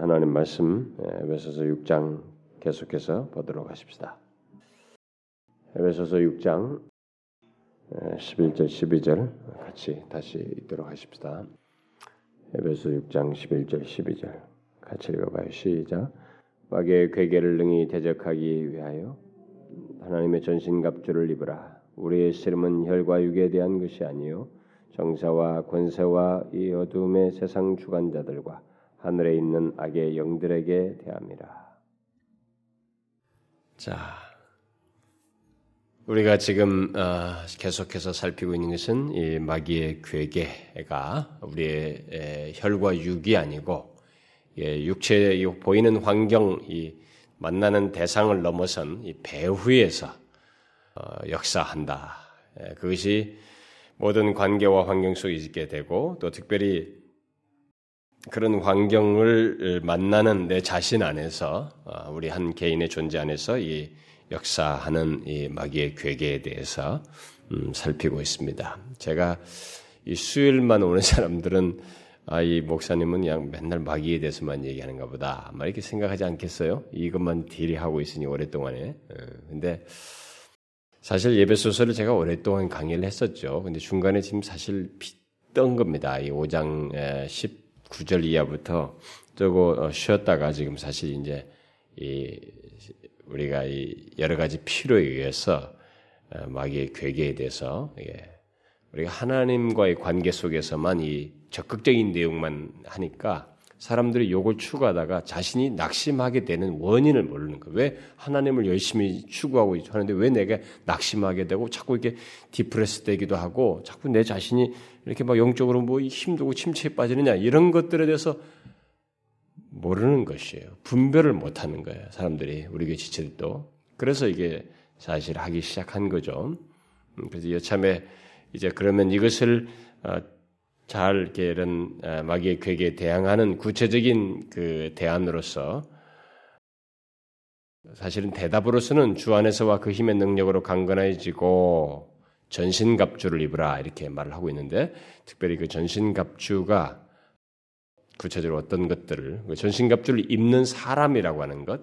하나님 말씀 에베소서 6장 계속해서 보도록 하십시다. 에베소서 6장 11절 12절 같이 다시 읽도록 하십시다. 에베소 6장 11절 12절 같이 읽어봐요. 시작. 마귀의 괴계를 능히 대적하기 위하여 하나님의 전신갑주를 입으라. 우리의 씨름은 혈과 육에 대한 것이 아니요 정사와 권세와 이 어둠의 세상 주관자들과 하늘에 있는 악의 영들에게 대함이라. 자, 우리가 지금 어, 계속해서 살피고 있는 것은 이 마귀의 괴계가 우리의 에, 혈과 육이 아니고 예, 육체 보이는 환경, 이 만나는 대상을 넘어선 이 배후에서 어, 역사한다. 예, 그것이 모든 관계와 환경 속에 있게 되고 또 특별히 그런 환경을 만나는 내 자신 안에서 어, 우리 한 개인의 존재 안에서 이 역사하는 이 마귀의 괴계에 대해서 음, 살피고 있습니다. 제가 이 수요일만 오는 사람들은 아, 이 목사님은 그냥 맨날 마귀에 대해서만 얘기하는가 보다. 막 이렇게 생각하지 않겠어요? 이것만 딜이하고 있으니 오랫동안에. 어, 근데 사실 예배소설을 제가 오랫동안 강의를 했었죠. 근데 중간에 지금 사실 pis던 겁니다. 이 5장 19절 이하부터 저거 어, 쉬었다가 지금 사실 이제 이 우리가 이 여러 가지 필요에 의해서 어, 마귀의 괴계에 대해서 우리가 하나님과의 관계 속에서만 이 적극적인 내용만 하니까 사람들이 욕을 추구하다가 자신이 낙심하게 되는 원인을 모르는 거예요. 왜 하나님을 열심히 추구하고 하는데 왜 내가 낙심하게 되고 자꾸 이렇게 디프레스 되기도 하고 자꾸 내 자신이 이렇게 막 영적으로 뭐 힘들고 침체에 빠지느냐 이런 것들에 대해서 모르는 것이에요. 분별을 못 하는 거예요. 사람들이 우리 교회 지체들도. 그래서 이게 사실 하기 시작한 거죠. 음, 그래서 여참에 이제 그러면 이것을 어, 잘 이렇게 이런 마귀의 괴계에 대항하는 구체적인 그 대안으로서 사실은 대답으로서는 주 안에서와 그 힘의 능력으로 강건해지고 전신갑주를 입으라 이렇게 말을 하고 있는데 특별히 그 전신갑주가 구체적으로 어떤 것들을 그 전신갑주를 입는 사람이라고 하는 것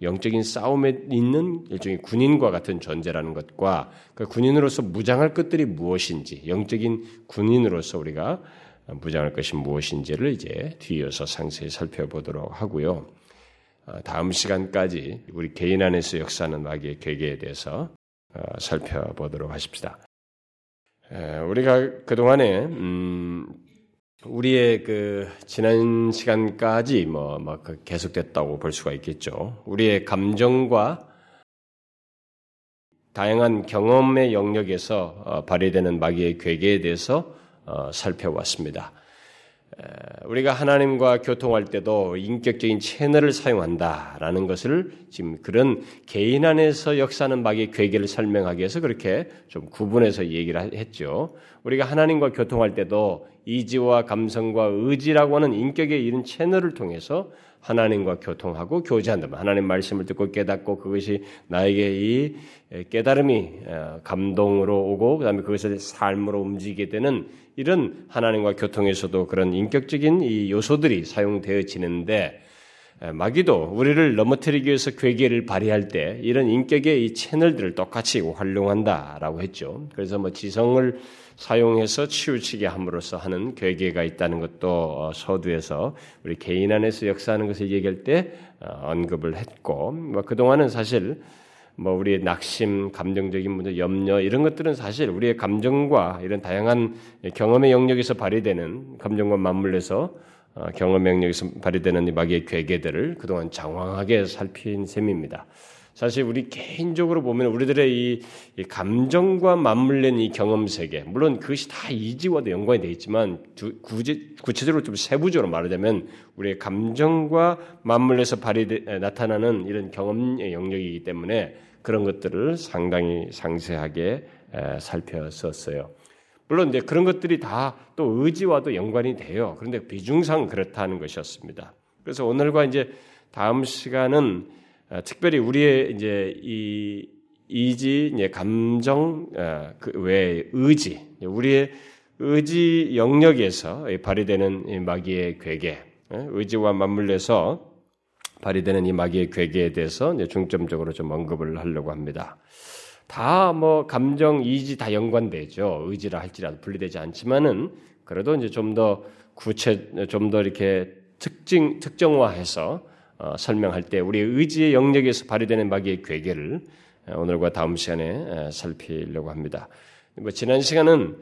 영적인 싸움에 있는 일종의 군인과 같은 존재라는 것과 그 군인으로서 무장할 것들이 무엇인지, 영적인 군인으로서 우리가 무장할 것이 무엇인지를 이제 뒤이어서 상세히 살펴보도록 하고요. 어, 다음 시간까지 우리 개인 안에서 역사하는 마귀의 괴계에 대해서 어, 살펴보도록 하십시다. 우리가 그동안에, 음, 우리의 그 지난 시간까지 뭐막 그 계속됐다고 볼 수가 있겠죠. 우리의 감정과 다양한 경험의 영역에서 어, 발휘되는 마귀의 괴계에 대해서 어, 살펴왔습니다. 우리가 하나님과 교통할 때도 인격적인 채널을 사용한다라는 것을 지금 그런 개인 안에서 역사하는 마귀의 괴계를 설명하기 위해서 그렇게 좀 구분해서 얘기를 했죠. 우리가 하나님과 교통할 때도 이지와 감성과 의지라고 하는 인격의 이런 채널을 통해서 하나님과 교통하고 교제한다면 하나님 말씀을 듣고 깨닫고 그것이 나에게 이 깨달음이 어, 감동으로 오고 그다음에 그것을 삶으로 움직이게 되는 이런 하나님과 교통에서도 그런 인격적인 이 요소들이 사용되어지는데 마귀도 우리를 넘어뜨리기 위해서 괴계를 발휘할 때 이런 인격의 이 채널들을 똑같이 활용한다라고 했죠. 그래서 뭐 지성을 사용해서 치우치게 함으로써 하는 괴계가 있다는 것도 어, 서두에서 우리 개인 안에서 역사하는 것을 얘기할 때 어, 언급을 했고 뭐 그동안은 사실 뭐 우리의 낙심, 감정적인 문제, 염려 이런 것들은 사실 우리의 감정과 이런 다양한 경험의 영역에서 발휘되는 감정과 맞물려서 어, 경험의 영역에서 발휘되는 이 마귀의 괴계들을 그동안 장황하게 살핀 셈입니다. 사실 우리 개인적으로 보면 우리들의 이, 이 감정과 맞물린 이 경험 세계, 물론 그것이 다 이지와도 연관이 되어 있지만 구체적으로 좀 세부적으로 말하자면 우리의 감정과 맞물려서 발휘 나타나는 이런 경험의 영역이기 때문에 그런 것들을 상당히 상세하게 에, 살펴봤어요. 물론 이제 그런 것들이 다 또 의지와도 연관이 돼요. 그런데 비중상 그렇다는 것이었습니다. 그래서 오늘과 이제 다음 시간은 어, 특별히 우리의 이제 이 이지, 이제 감정, 어, 그외 의지, 우리의 의지 영역에서 발휘되는 마귀의 괴계, 예, 의지와 맞물려서 발휘되는 이 마귀의 괴계에 대해서 중점적으로 좀 언급을 하려고 합니다. 다 뭐 감정, 이지 다 연관되죠. 의지라 할지라도 분리되지 않지만은 그래도 이제 좀 더 구체, 좀 더 이렇게 특징 특정화해서 어, 설명할 때 우리 의지의 영역에서 발휘되는 마귀의 괴계를 오늘과 다음 시간에 살피려고 합니다. 뭐 지난 시간은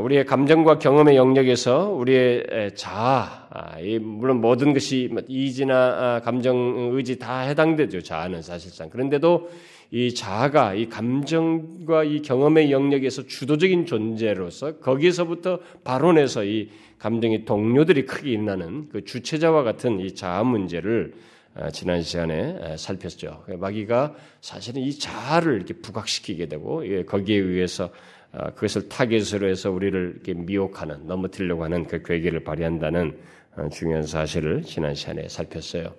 우리의 감정과 경험의 영역에서 우리의 자아, 아, 물론 모든 것이 뭐 이지나 아, 감정, 의지 다 해당되죠. 자아는 사실상. 그런데도 이 자아가 이 감정과 이 경험의 영역에서 주도적인 존재로서 거기에서부터 발원해서 이 감정의 동료들이 크게 일어나는 그 주체자와 같은 이 자아 문제를 아, 지난 시간에 살폈죠. 마귀가 사실은 이 자아를 이렇게 부각시키게 되고 거기에 의해서 아, 그것을 타겟으로 해서 우리를 이렇게 미혹하는 넘어뜨리려고 하는 그 괴계를 발휘한다는 어, 중요한 사실을 지난 시간에 살폈어요.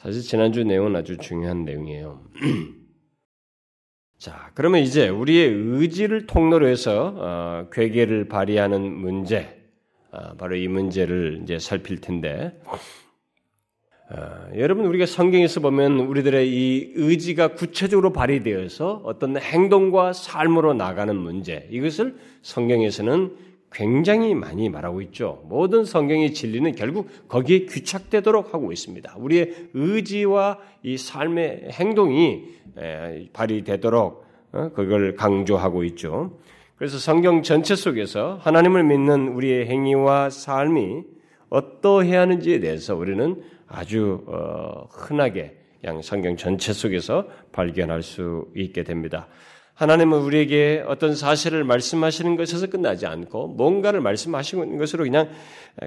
사실 지난주 내용은 아주 중요한 내용이에요. 자, 그러면 이제 우리의 의지를 통로로 해서 어, 괴계를 발휘하는 문제, 어, 바로 이 문제를 이제 살필 텐데 어, 여러분 우리가 성경에서 보면 우리들의 이 의지가 구체적으로 발휘되어서 어떤 행동과 삶으로 나가는 문제 이것을 성경에서는 굉장히 많이 말하고 있죠. 모든 성경의 진리는 결국 거기에 귀착되도록 하고 있습니다. 우리의 의지와 이 삶의 행동이 발휘되도록 어, 그걸 강조하고 있죠. 그래서 성경 전체 속에서 하나님을 믿는 우리의 행위와 삶이 어떠해야 하는지에 대해서 우리는 아주 어, 흔하게 양 성경 전체 속에서 발견할 수 있게 됩니다. 하나님은 우리에게 어떤 사실을 말씀하시는 것에서 끝나지 않고 뭔가를 말씀하시는 것으로 그냥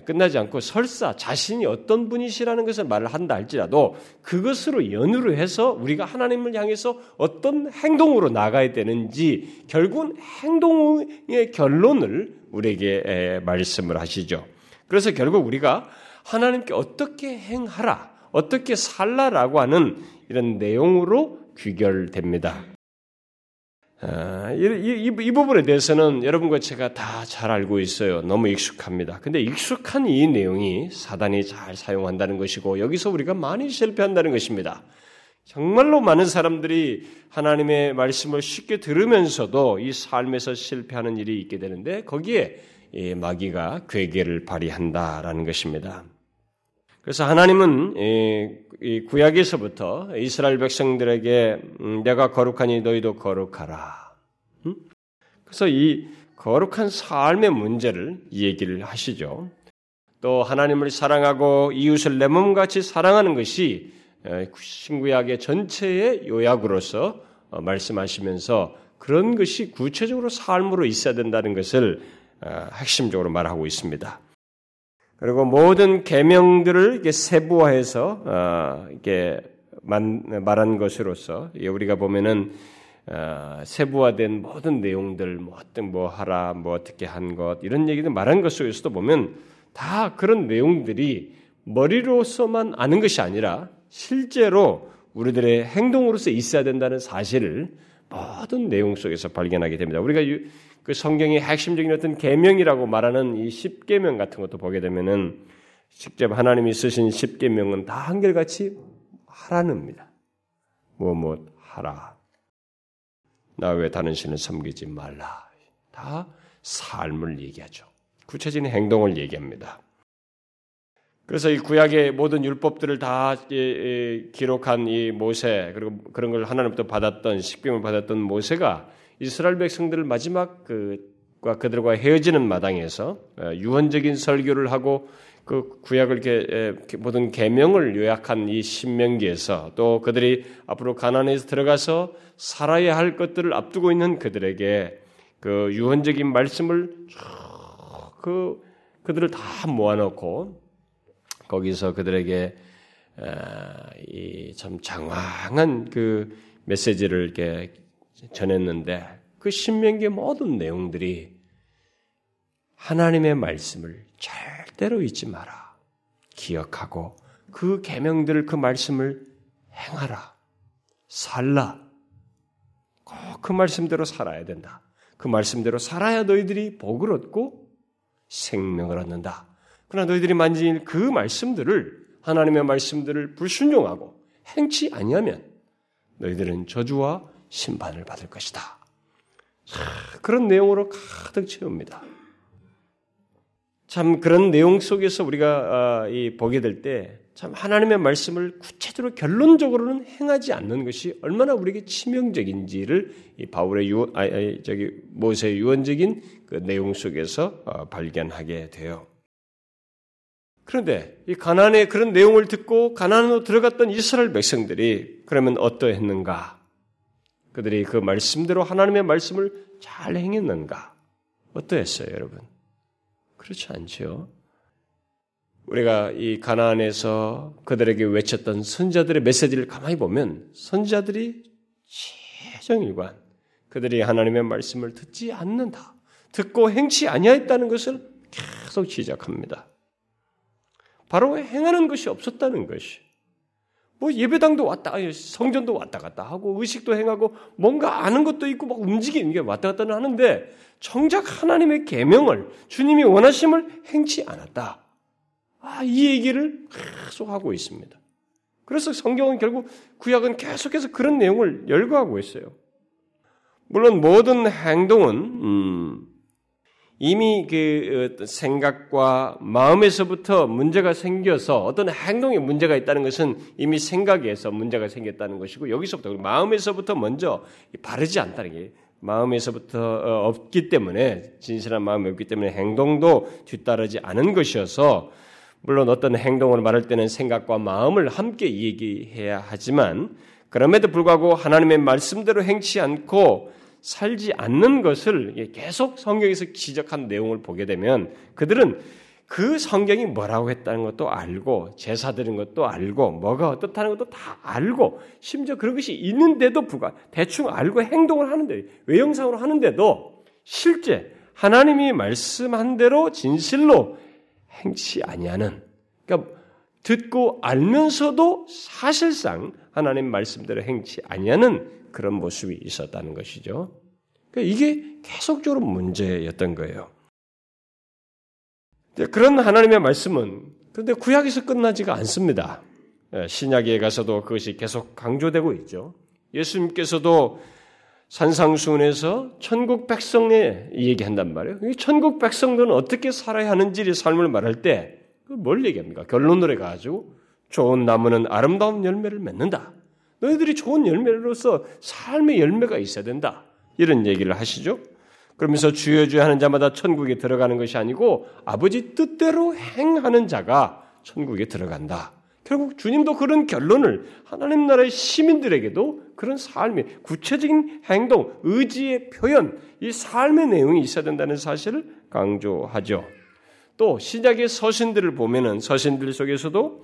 끝나지 않고 설사 자신이 어떤 분이시라는 것을 말을 한다 할지라도 그것으로 연유를 해서 우리가 하나님을 향해서 어떤 행동으로 나가야 되는지 결국은 행동의 결론을 우리에게 말씀을 하시죠. 그래서 결국 우리가 하나님께 어떻게 행하라, 어떻게 살라라고 하는 이런 내용으로 귀결됩니다. 아, 이, 이, 이, 부분에 대해서는 여러분과 제가 다 잘 알고 있어요. 너무 익숙합니다. 근데 익숙한 이 내용이 사단이 잘 사용한다는 것이고 여기서 우리가 많이 실패한다는 것입니다. 정말로 많은 사람들이 하나님의 말씀을 쉽게 들으면서도 이 삶에서 실패하는 일이 있게 되는데 거기에 마귀가 괴계를 발휘한다라는 것입니다. 그래서 하나님은 이 구약에서부터 이스라엘 백성들에게 음, 내가 거룩하니 너희도 거룩하라. 음? 그래서 이 거룩한 삶의 문제를 얘기를 하시죠. 또 하나님을 사랑하고 이웃을 내 몸같이 사랑하는 것이 신구약의 전체의 요약으로서 어, 말씀하시면서 그런 것이 구체적으로 삶으로 있어야 된다는 것을 어, 핵심적으로 말하고 있습니다. 그리고 모든 계명들을 세부화해서 어, 이게 말한 것으로서 우리가 보면은 어, 세부화된 모든 내용들 뭐 어떤 뭐 하라 뭐 어떻게 한 것 이런 얘기들 말한 것 속에서도 보면 다 그런 내용들이 머리로서만 아는 것이 아니라 실제로 우리들의 행동으로서 있어야 된다는 사실을 모든 내용 속에서 발견하게 됩니다. 우리가 그 성경의 핵심적인 어떤 계명이라고 말하는 이 십계명 같은 것도 보게 되면은 직접 하나님이 쓰신 십계명은 다 한결같이 하라는입니다. 뭐뭐 뭐 하라. 나외 다른 신을 섬기지 말라. 다 삶을 얘기하죠. 구체적인 행동을 얘기합니다. 그래서 이 구약의 모든 율법들을 다 기록한 이 모세 그리고 그런 걸 하나님부터 받았던 십계명을 받았던 모세가 이스라엘 백성들을 마지막 그과 그들과 헤어지는 마당에서 어, 유언적인 설교를 하고 그 구약을 이렇게 모든 계명을 요약한 이 신명기에서 또 그들이 앞으로 가나안에서 들어가서 살아야 할 것들을 앞두고 있는 그들에게 그 유언적인 말씀을 그 그들을 다 모아놓고 거기서 그들에게 이 참 장황한 그 메시지를 이렇게 전했는데 그 신명기의 모든 내용들이 하나님의 말씀을 절대로 잊지 마라. 기억하고 그 계명들을 그 말씀을 행하라. 살라. 꼭 그 말씀대로 살아야 된다. 그 말씀대로 살아야 너희들이 복을 얻고 생명을 얻는다. 그러나 너희들이 만진 그 말씀들을 하나님의 말씀들을 불순종하고 행치 아니하면 너희들은 저주와 심판을 받을 것이다. 그런 내용으로 가득 채웁니다. 참 그런 내용 속에서 우리가 아, 보게 될 때 참 하나님의 말씀을 구체적으로 결론적으로는 행하지 않는 것이 얼마나 우리에게 치명적인지를 바울의 유, 아, 저기 모세의 유언적인 그 내용 속에서 어, 발견하게 돼요. 그런데 이 가난의 그런 내용을 듣고 가난으로 들어갔던 이스라엘 백성들이 그러면 어떠했는가? 그들이 그 말씀대로 하나님의 말씀을 잘 행했는가? 어떠했어요, 여러분? 그렇지 않죠. 우리가 이 가나안에서 그들에게 외쳤던 선자들의 메시지를 가만히 보면 선자들이 최정일관 그들이 하나님의 말씀을 듣지 않는다. 듣고 행치 아니하였다는 것을 계속 지적합니다. 바로 행하는 것이 없었다는 것이. 뭐 예배당도 왔다, 성전도 왔다 갔다 하고 의식도 행하고 뭔가 아는 것도 있고 막 움직이는 게 왔다 갔다 하는데 정작 하나님의 계명을 주님이 원하심을 행치 않았다. 아, 이 얘기를 계속 하고 있습니다. 그래서 성경은 결국 구약은 계속해서 그런 내용을 열거하고 있어요. 물론 모든 행동은 음, 이미 그 생각과 마음에서부터 문제가 생겨서 어떤 행동에 문제가 있다는 것은 이미 생각에서 문제가 생겼다는 것이고 여기서부터 마음에서부터 먼저 바르지 않다는 게 마음에서부터 어, 없기 때문에 진실한 마음이 없기 때문에 행동도 뒤따르지 않은 것이어서 물론 어떤 행동을 말할 때는 생각과 마음을 함께 얘기해야 하지만 그럼에도 불구하고 하나님의 말씀대로 행치 않고 살지 않는 것을 계속 성경에서 지적한 내용을 보게 되면 그들은 그 성경이 뭐라고 했다는 것도 알고 제사 드린 것도 알고 뭐가 어떻다는 것도 다 알고 심지어 그런 것이 있는데도 불과 대충 알고 행동을 하는데 외형상으로 하는데도 실제 하나님이 말씀한 대로 진실로 행치 아니하는 그러니까 듣고 알면서도 사실상 하나님 말씀대로 행치 아니하는 그런 모습이 있었다는 것이죠. 그러니까 이게 계속적으로 문제였던 거예요. 그런 하나님의 말씀은 그런데 구약에서 끝나지가 않습니다. 예, 신약에 가서도 그것이 계속 강조되고 있죠. 예수님께서도 산상수훈에서 천국 백성에 얘기한단 말이에요. 천국 백성들은 어떻게 살아야 하는지의 삶을 말할 때 뭘 얘기합니까? 결론으로 가지고 좋은 나무는 아름다운 열매를 맺는다. 너희들이 좋은 열매로서 삶의 열매가 있어야 된다. 이런 얘기를 하시죠. 그러면서 주여 주여 하는 자마다 천국에 들어가는 것이 아니고 아버지 뜻대로 행하는 자가 천국에 들어간다. 결국 주님도 그런 결론을 하나님 나라의 시민들에게도 그런 삶의 구체적인 행동, 의지의 표현, 이 삶의 내용이 있어야 된다는 사실을 강조하죠. 또 신약의 서신들을 보면은 서신들 속에서도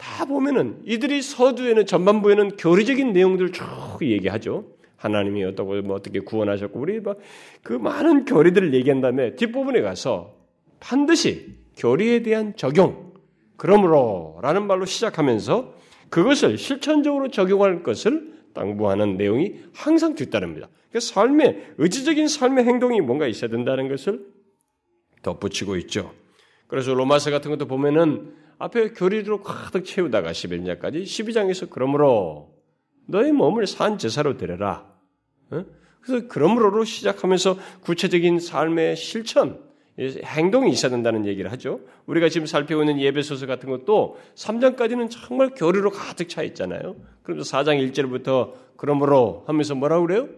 다 보면은 이들이 서두에는 전반부에는 교리적인 내용들을 쭉 얘기하죠. 하나님이 어떻고 뭐 어떻게 구원하셨고 우리 그 많은 교리들을 얘기한 다음에 뒷부분에 가서 반드시 교리에 대한 적용 그러므로라는 말로 시작하면서 그것을 실천적으로 적용할 것을 당부하는 내용이 항상 뒤따릅니다. 그러니까 삶의 의지적인 삶의 행동이 뭔가 있어야 된다는 것을 덧붙이고 있죠. 그래서 로마서 같은 것도 보면은 앞에 교리로 가득 채우다가 11장까지 12장에서 그러므로 너의 몸을 산 제사로 드려라. 그래서 그러므로로 시작하면서 구체적인 삶의 실천, 행동이 있어야 된다는 얘기를 하죠. 우리가 지금 살펴보는 예배소서 같은 것도 3장까지는 정말 교류로 가득 차 있잖아요. 그러면서 4장 1절부터 그러므로 하면서 뭐라고 그래요?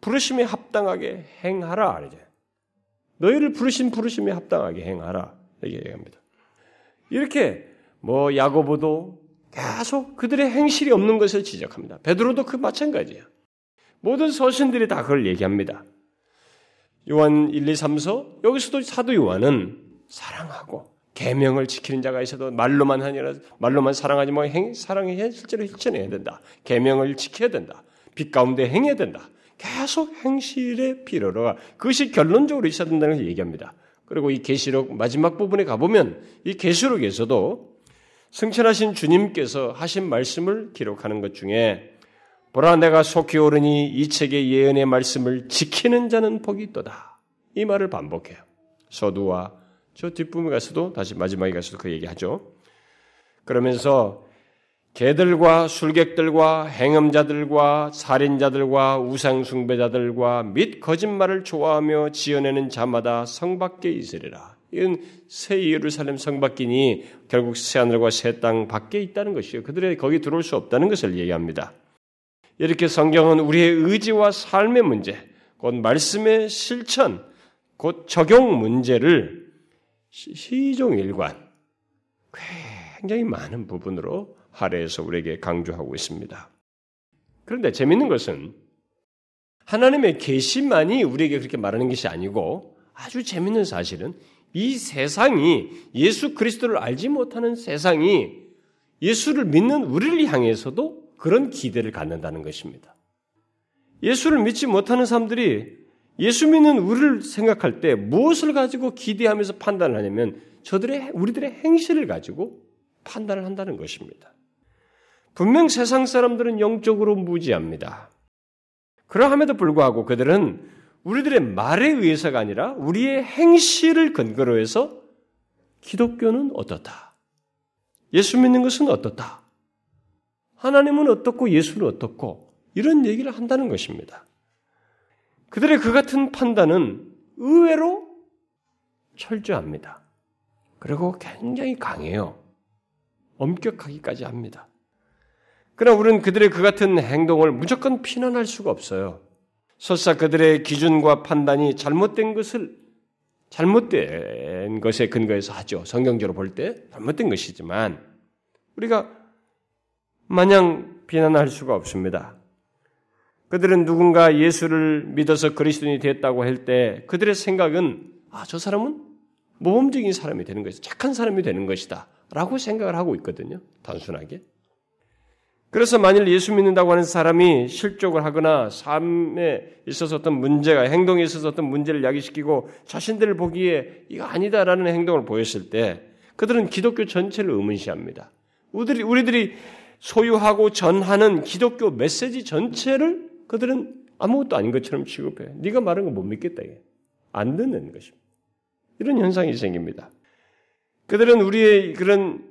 부르심에 합당하게 행하라. 너희를 부르신 부르심에 합당하게 행하라. 이렇게 얘기합니다. 이렇게 뭐 야고보도 계속 그들의 행실이 없는 것을 지적합니다. 베드로도 그 마찬가지예요. 모든 서신들이 다 그걸 얘기합니다. 요한 1, 2, 3서 여기서도 사도 요한은 사랑하고 계명을 지키는 자가 있어도 말로만 하니라 말로만 사랑하지 뭐 행, 사랑해 실제로 실천해야 된다. 계명을 지켜야 된다. 빛 가운데 행해야 된다. 계속 행실의 필요로가 그것이 결론적으로 있어야 된다는 걸 얘기합니다. 그리고 이 계시록 마지막 부분에 가보면 이 계시록에서도 승천하신 주님께서 하신 말씀을 기록하는 것 중에 보라 내가 속히 오르니 이 책의 예언의 말씀을 지키는 자는 복이 있도다. 이 말을 반복해요. 서두와 저 뒷부분에 가서도 다시 마지막에 가서도 그 얘기하죠. 그러면서 개들과 술객들과 행음자들과 살인자들과 우상숭배자들과 및 거짓말을 좋아하며 지어내는 자마다 성 밖에 있으리라. 이건 새 예루살렘 성 밖이니 결국 새 하늘과 새 땅 밖에 있다는 것이요. 그들의 거기 들어올 수 없다는 것을 얘기합니다. 이렇게 성경은 우리의 의지와 삶의 문제, 곧 말씀의 실천, 곧 적용 문제를 시종일관 굉장히 많은 부분으로 할애해서 우리에게 강조하고 있습니다. 그런데 재밌는 것은 하나님의 계시만이 우리에게 그렇게 말하는 것이 아니고 아주 재밌는 사실은 이 세상이 예수 그리스도를 알지 못하는 세상이 예수를 믿는 우리를 향해서도 그런 기대를 갖는다는 것입니다. 예수를 믿지 못하는 사람들이 예수 믿는 우리를 생각할 때 무엇을 가지고 기대하면서 판단을 하냐면 저들의 우리들의 행실을 가지고 판단을 한다는 것입니다. 분명 세상 사람들은 영적으로 무지합니다. 그러함에도 불구하고 그들은 우리들의 말에 의해서가 아니라 우리의 행실을 근거로 해서 기독교는 어떻다. 예수 믿는 것은 어떻다. 하나님은 어떻고 예수는 어떻고 이런 얘기를 한다는 것입니다. 그들의 그 같은 판단은 의외로 철저합니다. 그리고 굉장히 강해요. 엄격하기까지 합니다. 그러나 우리는 그들의 그 같은 행동을 무조건 피난할 수가 없어요. 설사 그들의 기준과 판단이 잘못된 것을 잘못된 것에 근거해서 하죠. 성경적으로 볼 때 잘못된 것이지만 우리가 마냥 비난할 수가 없습니다. 그들은 누군가 예수를 믿어서 그리스도인이 됐다고 할 때 그들의 생각은 아, 저 사람은 모범적인 사람이 되는 것이다. 착한 사람이 되는 것이다. 라고 생각을 하고 있거든요. 단순하게. 그래서 만일 예수 믿는다고 하는 사람이 실족을 하거나 삶에 있어서 어떤 문제가 행동에 있어서 어떤 문제를 야기시키고 자신들을 보기에 이거 아니다라는 행동을 보였을 때 그들은 기독교 전체를 의문시합니다. 우리들이 우리들이 소유하고 전하는 기독교 메시지 전체를 그들은 아무것도 아닌 것처럼 취급해. 네가 말한 거 못 믿겠다 이게. 안 듣는 것입니다. 이런 현상이 생깁니다. 그들은 우리의 그런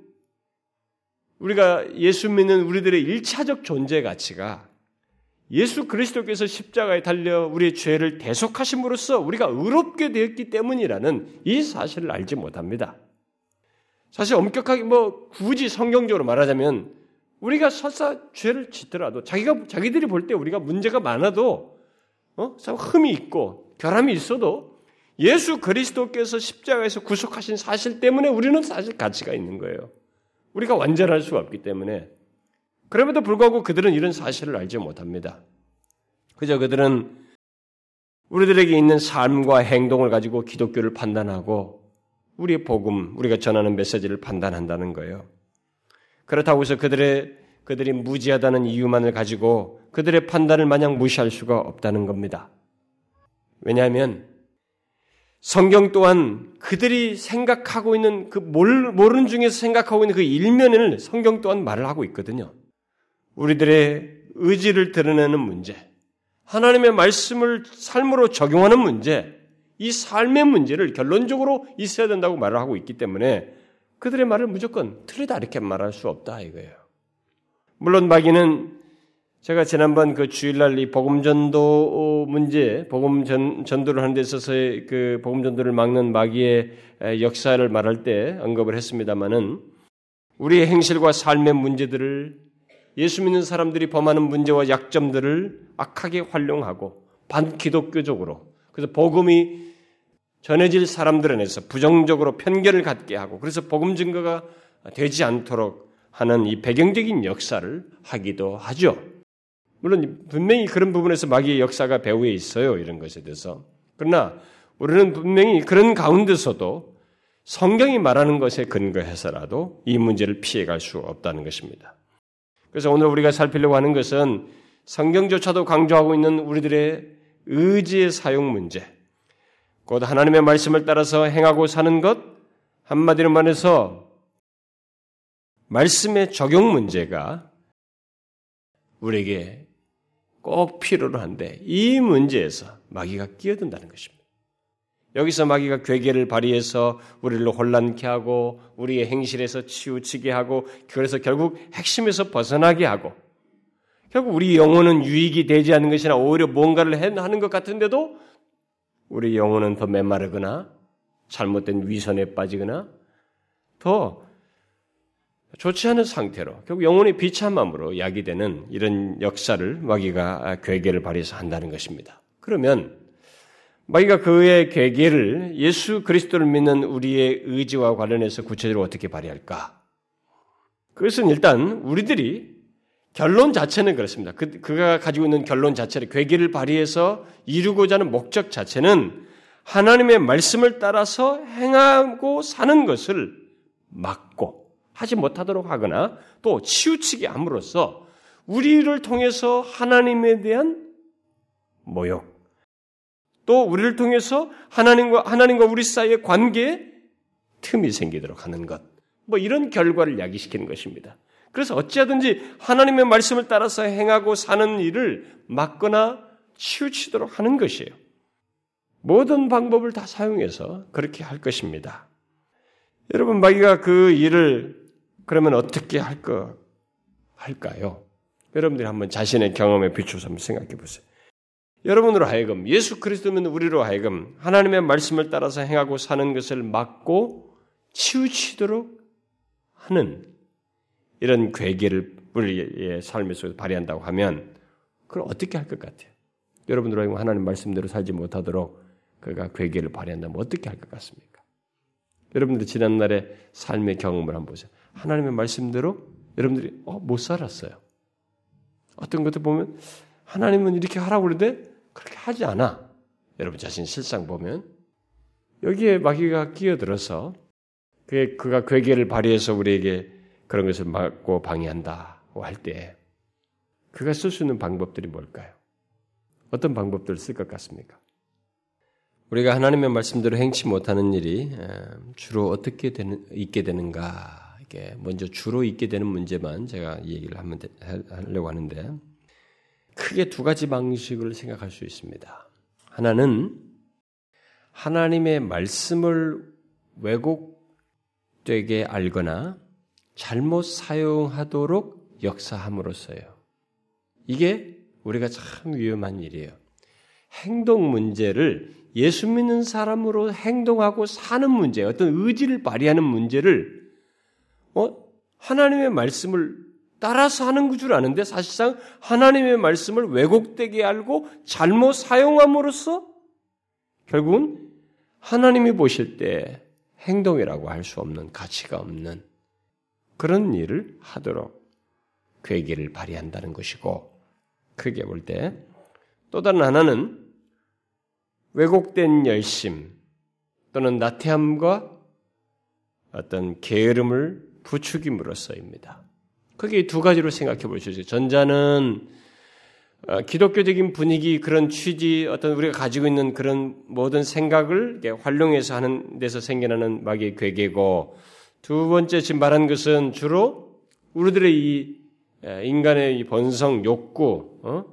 우리가 예수 믿는 우리들의 일차적 존재 가치가 예수 그리스도께서 십자가에 달려 우리의 죄를 대속하심으로써 우리가 의롭게 되었기 때문이라는 이 사실을 알지 못합니다. 사실 엄격하게 뭐 굳이 성경적으로 말하자면 우리가 설사 죄를 짓더라도 자기가 자기들이 볼 때 우리가 문제가 많아도 어? 흠이 있고 결함이 있어도 예수 그리스도께서 십자가에서 구속하신 사실 때문에 우리는 사실 가치가 있는 거예요. 우리가 완전할 수가 없기 때문에 그럼에도 불구하고 그들은 이런 사실을 알지 못합니다. 그저 그들은 우리들에게 있는 삶과 행동을 가지고 기독교를 판단하고 우리의 복음, 우리가 전하는 메시지를 판단한다는 거예요. 그렇다고 해서 그들의 그들이 무지하다는 이유만을 가지고 그들의 판단을 마냥 무시할 수가 없다는 겁니다. 왜냐하면 성경 또한 그들이 생각하고 있는 그 모르는 중에서 생각하고 있는 그 일면을 성경 또한 말을 하고 있거든요. 우리들의 의지를 드러내는 문제, 하나님의 말씀을 삶으로 적용하는 문제, 이 삶의 문제를 결론적으로 있어야 된다고 말을 하고 있기 때문에 그들의 말을 무조건 틀리다 이렇게 말할 수 없다 이거예요. 물론 마귀는 제가 지난번 그 주일날 이 복음 전도 문제, 복음 전, 전도를 하는 데 있어서의 그 복음 전도를 막는 마귀의 역사를 말할 때 언급을 했습니다만은 우리의 행실과 삶의 문제들을 예수 믿는 사람들이 범하는 문제와 약점들을 악하게 활용하고 반기독교적으로 그래서 복음이 전해질 사람들 안에서 부정적으로 편견을 갖게 하고 그래서 복음 증거가 되지 않도록 하는 이 배경적인 역사를 하기도 하죠. 물론 분명히 그런 부분에서 마귀의 역사가 배후에 있어요. 이런 것에 대해서. 그러나 우리는 분명히 그런 가운데서도 성경이 말하는 것에 근거해서라도 이 문제를 피해갈 수 없다는 것입니다. 그래서 오늘 우리가 살피려고 하는 것은 성경조차도 강조하고 있는 우리들의 의지의 사용 문제, 곧 하나님의 말씀을 따라서 행하고 사는 것, 한마디로 말해서 말씀의 적용 문제가 우리에게 꼭 필요로 한데 이 문제에서 마귀가 끼어든다는 것입니다. 여기서 마귀가 괴계를 발휘해서 우리를 혼란케 하고 우리의 행실에서 치우치게 하고 그래서 결국 핵심에서 벗어나게 하고 결국 우리 영혼은 유익이 되지 않는 것이나 오히려 뭔가를 하는 것 같은데도 우리 영혼은 더 메마르거나 잘못된 위선에 빠지거나 더 좋지 않은 상태로 결국 영혼의 비참함으로 야기되는 이런 역사를 마귀가 괴계를 발휘해서 한다는 것입니다. 그러면 마귀가 그의 괴계를 예수 그리스도를 믿는 우리의 의지와 관련해서 구체적으로 어떻게 발휘할까? 그것은 일단 우리들이 결론 자체는 그렇습니다. 그, 그가 가지고 있는 결론 자체를 괴계를 발휘해서 이루고자 하는 목적 자체는 하나님의 말씀을 따라서 행하고 사는 것을 막고 하지 못하도록 하거나 또 치우치게 함으로써 우리를 통해서 하나님에 대한 모욕, 또 우리를 통해서 하나님과 하나님과 우리 사이의 관계에 틈이 생기도록 하는 것. 뭐 이런 결과를 야기시키는 것입니다. 그래서 어찌하든지 하나님의 말씀을 따라서 행하고 사는 일을 막거나 치우치도록 하는 것이에요. 모든 방법을 다 사용해서 그렇게 할 것입니다. 여러분, 마귀가 그 일을 그러면 어떻게 할 거, 할까요? 여러분들이 한번 자신의 경험에 비추어서 한번 생각해 보세요. 여러분으로 하여금 예수 그리스도는 우리로 하여금 하나님의 말씀을 따라서 행하고 사는 것을 막고 치우치도록 하는 이런 괴계를 우리의 삶 속에서 발휘한다고 하면 그걸 어떻게 할 것 같아요? 여러분으로 하여금 하나님 말씀대로 살지 못하도록 그가 괴계를 발휘한다면 어떻게 할 것 같습니까? 여러분들이 지난날의 삶의 경험을 한번 보세요. 하나님의 말씀대로 여러분들이 어, 못 살았어요. 어떤 것들 보면 하나님은 이렇게 하라고 그러는데 그렇게 하지 않아. 여러분 자신 실상 보면 여기에 마귀가 끼어들어서 그게 그가 괴계를 발휘해서 우리에게 그런 것을 막고 방해한다고 할 때 그가 쓸 수 있는 방법들이 뭘까요? 어떤 방법들을 쓸 것 같습니까? 우리가 하나님의 말씀대로 행치 못하는 일이 주로 어떻게 되는, 있게 되는가? 이게 먼저 주로 있게 되는 문제만 제가 얘기를 하면 하려고 하는데 크게 두 가지 방식을 생각할 수 있습니다. 하나는 하나님의 말씀을 왜곡되게 알거나 잘못 사용하도록 역사함으로써요. 이게 우리가 참 위험한 일이에요. 행동 문제를 예수 믿는 사람으로 행동하고 사는 문제, 어떤 의지를 발휘하는 문제를 어? 하나님의 말씀을 따라서 하는 줄 아는데 사실상 하나님의 말씀을 왜곡되게 알고 잘못 사용함으로써 결국은 하나님이 보실 때 행동이라고 할 수 없는 가치가 없는 그런 일을 하도록 괴계를 발휘한다는 것이고 크게 볼 때 또 다른 하나는 왜곡된 열심 또는 나태함과 어떤 게으름을 부추김으로써입니다. 크게 두 가지로 생각해 보시죠. 전자는 어, 기독교적인 분위기, 그런 취지, 어떤 우리가 가지고 있는 그런 모든 생각을 활용해서 하는 데서 생겨나는 마귀의 괴계고, 두 번째 지금 말한 것은 주로 우리들의 이 인간의 이 본성, 욕구, 어?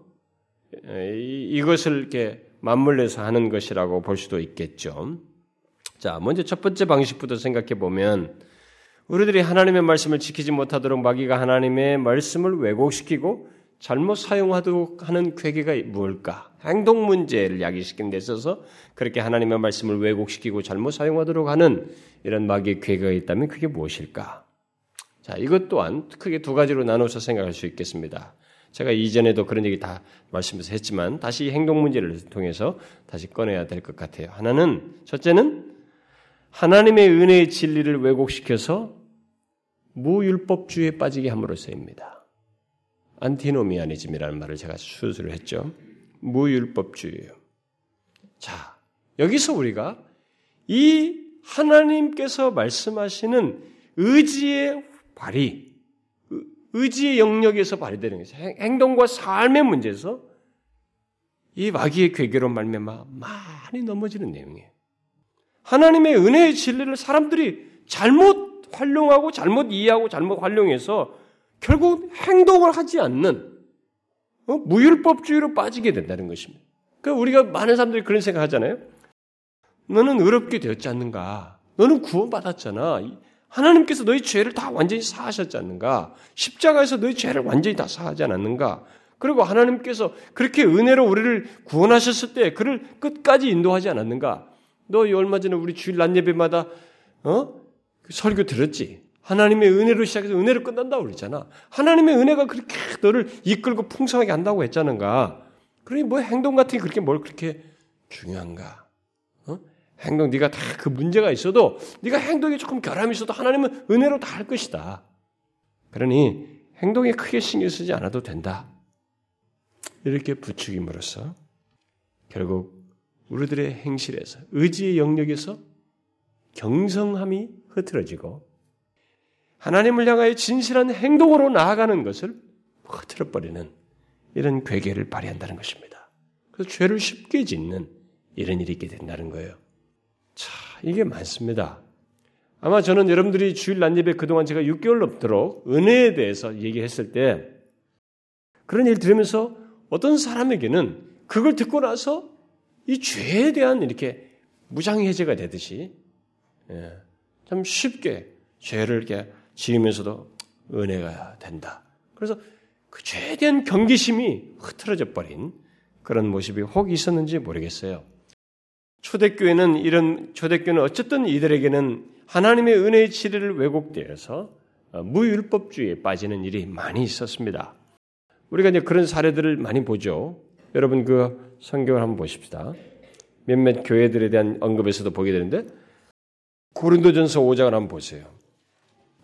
이것을 이렇게 맞물려서 하는 것이라고 볼 수도 있겠죠. 자, 먼저 첫 번째 방식부터 생각해 보면, 우리들이 하나님의 말씀을 지키지 못하도록 마귀가 하나님의 말씀을 왜곡시키고 잘못 사용하도록 하는 괴계가 무엇일까? 행동 문제를 야기시키는 데 있어서 그렇게 하나님의 말씀을 왜곡시키고 잘못 사용하도록 하는 이런 마귀의 괴계가 있다면 그게 무엇일까? 자, 이것 또한 크게 두 가지로 나눠서 생각할 수 있겠습니다. 제가 이전에도 그런 얘기 다 말씀해서 했지만 다시 행동 문제를 통해서 다시 꺼내야 될 것 같아요. 하나는 첫째는 하나님의 은혜의 진리를 왜곡시켜서 무율법주의에 빠지게 함으로써입니다. 안티노미아니즘이라는 말을 제가 수술을 했죠. 무율법주의예요. 자, 여기서 우리가 이 하나님께서 말씀하시는 의지의 발휘, 의지의 영역에서 발휘되는 것이 행동과 삶의 문제에서 이 마귀의 괴계로 말미암아 많이 넘어지는 내용이에요. 하나님의 은혜의 진리를 사람들이 잘못 활용하고 잘못 이해하고 잘못 활용해서 결국 행동을 하지 않는 어? 무율법주의로 빠지게 된다는 것입니다. 그러니까 우리가 많은 사람들이 그런 생각 하잖아요. 너는 의롭게 되었지 않는가? 너는 구원받았잖아. 하나님께서 너희 죄를 다 완전히 사하셨지 않는가? 십자가에서 너희 죄를 완전히 다 사하지 않았는가? 그리고 하나님께서 그렇게 은혜로 우리를 구원하셨을 때 그를 끝까지 인도하지 않았는가? 너 얼마 전에 우리 주일 낮 예배마다 어? 그 설교 들었지? 하나님의 은혜로 시작해서 은혜로 끝난다고 그랬잖아. 하나님의 은혜가 그렇게 너를 이끌고 풍성하게 한다고 했잖아가. 그러니 뭐 행동 같은 게 그렇게 뭘 그렇게 중요한가? 어? 행동 네가 다 그 문제가 있어도 네가 행동에 조금 결함이 있어도 하나님은 은혜로 다 할 것이다. 그러니 행동에 크게 신경 쓰지 않아도 된다. 이렇게 부추김으로써 결국 우리들의 행실에서 의지의 영역에서 경성함이 흐트러지고 하나님을 향하여 진실한 행동으로 나아가는 것을 흐트러 버리는 이런 괴계를 발휘한다는 것입니다. 그래서 죄를 쉽게 짓는 이런 일이 있게 된다는 거예요. 자, 이게 많습니다. 아마 저는 여러분들이 주일 난예배 그동안 제가 6개월 넘도록 은혜에 대해서 얘기했을 때 그런 일 들으면서 어떤 사람에게는 그걸 듣고 나서 이 죄에 대한 이렇게 무장해제가 되듯이 예, 참 쉽게 죄를 이렇게 지으면서도 은혜가 된다. 그래서 그 죄에 대한 경계심이 흐트러져 버린 그런 모습이 혹 있었는지 모르겠어요. 초대교회는 이런 초대교회는 어쨌든 이들에게는 하나님의 은혜의 치리를 왜곡되어서 무율법주의에 빠지는 일이 많이 있었습니다. 우리가 이제 그런 사례들을 많이 보죠. 여러분 그 성경을 한번 보십시다. 몇몇 교회들에 대한 언급에서도 보게 되는데 고린도전서 5장을 한번 보세요.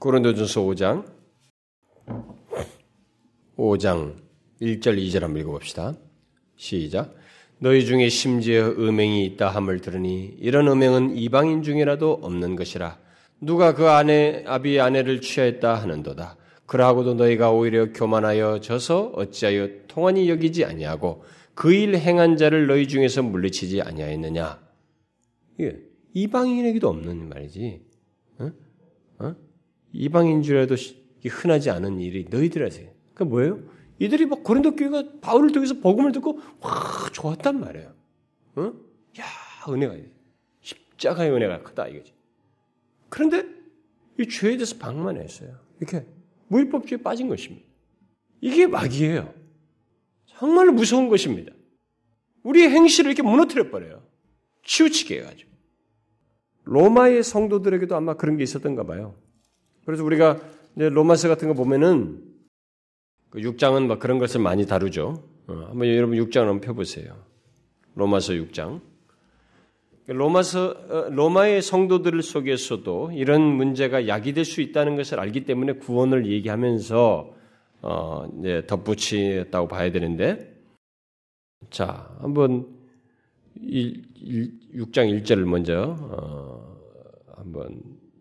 고린도전서 5장 5장 1절 2절 한번 읽어봅시다. 시작. 너희 중에 심지어 음행이 있다 함을 들으니 이런 음행은 이방인 중이라도 없는 것이라. 누가 그 아내 아비의 아내를 취하였다 하는도다. 그러하고도 너희가 오히려 교만하여 져서 어찌하여 통한이 여기지 아니하고 그 일 행한 자를 너희 중에서 물리치지 아니하였느냐? 예, 이방인에게도 없는 말이지. 어? 어? 이방인 줄에도 흔하지 않은 일이 너희들한테. 그 뭐예요? 이들이 막 고린도 교회가 바울을 통해서 복음을 듣고 와 좋았단 말이에요. 어? 야 은혜가 십자가의 은혜가 크다 이거지. 그런데 이 죄에 대해서 방만했어요. 이렇게 무일법주의에 빠진 것입니다. 이게 마귀예요. 정말 무서운 것입니다. 우리의 행실을 이렇게 무너뜨려 버려요. 치우치게 해가지고. 로마의 성도들에게도 아마 그런 게 있었던가 봐요. 그래서 우리가 로마서 같은 거 보면은 그 6장은 막 그런 것을 많이 다루죠. 어, 한번 여러분 6장 한번 펴보세요. 로마서 6장. 로마서 어, 로마의 성도들 속에서도 이런 문제가 야기될 수 있다는 것을 알기 때문에 구원을 얘기하면서 어, 이제 덧붙였다고 봐야 되는데 자 한번 1, 6장 1절을 먼저 어, 한번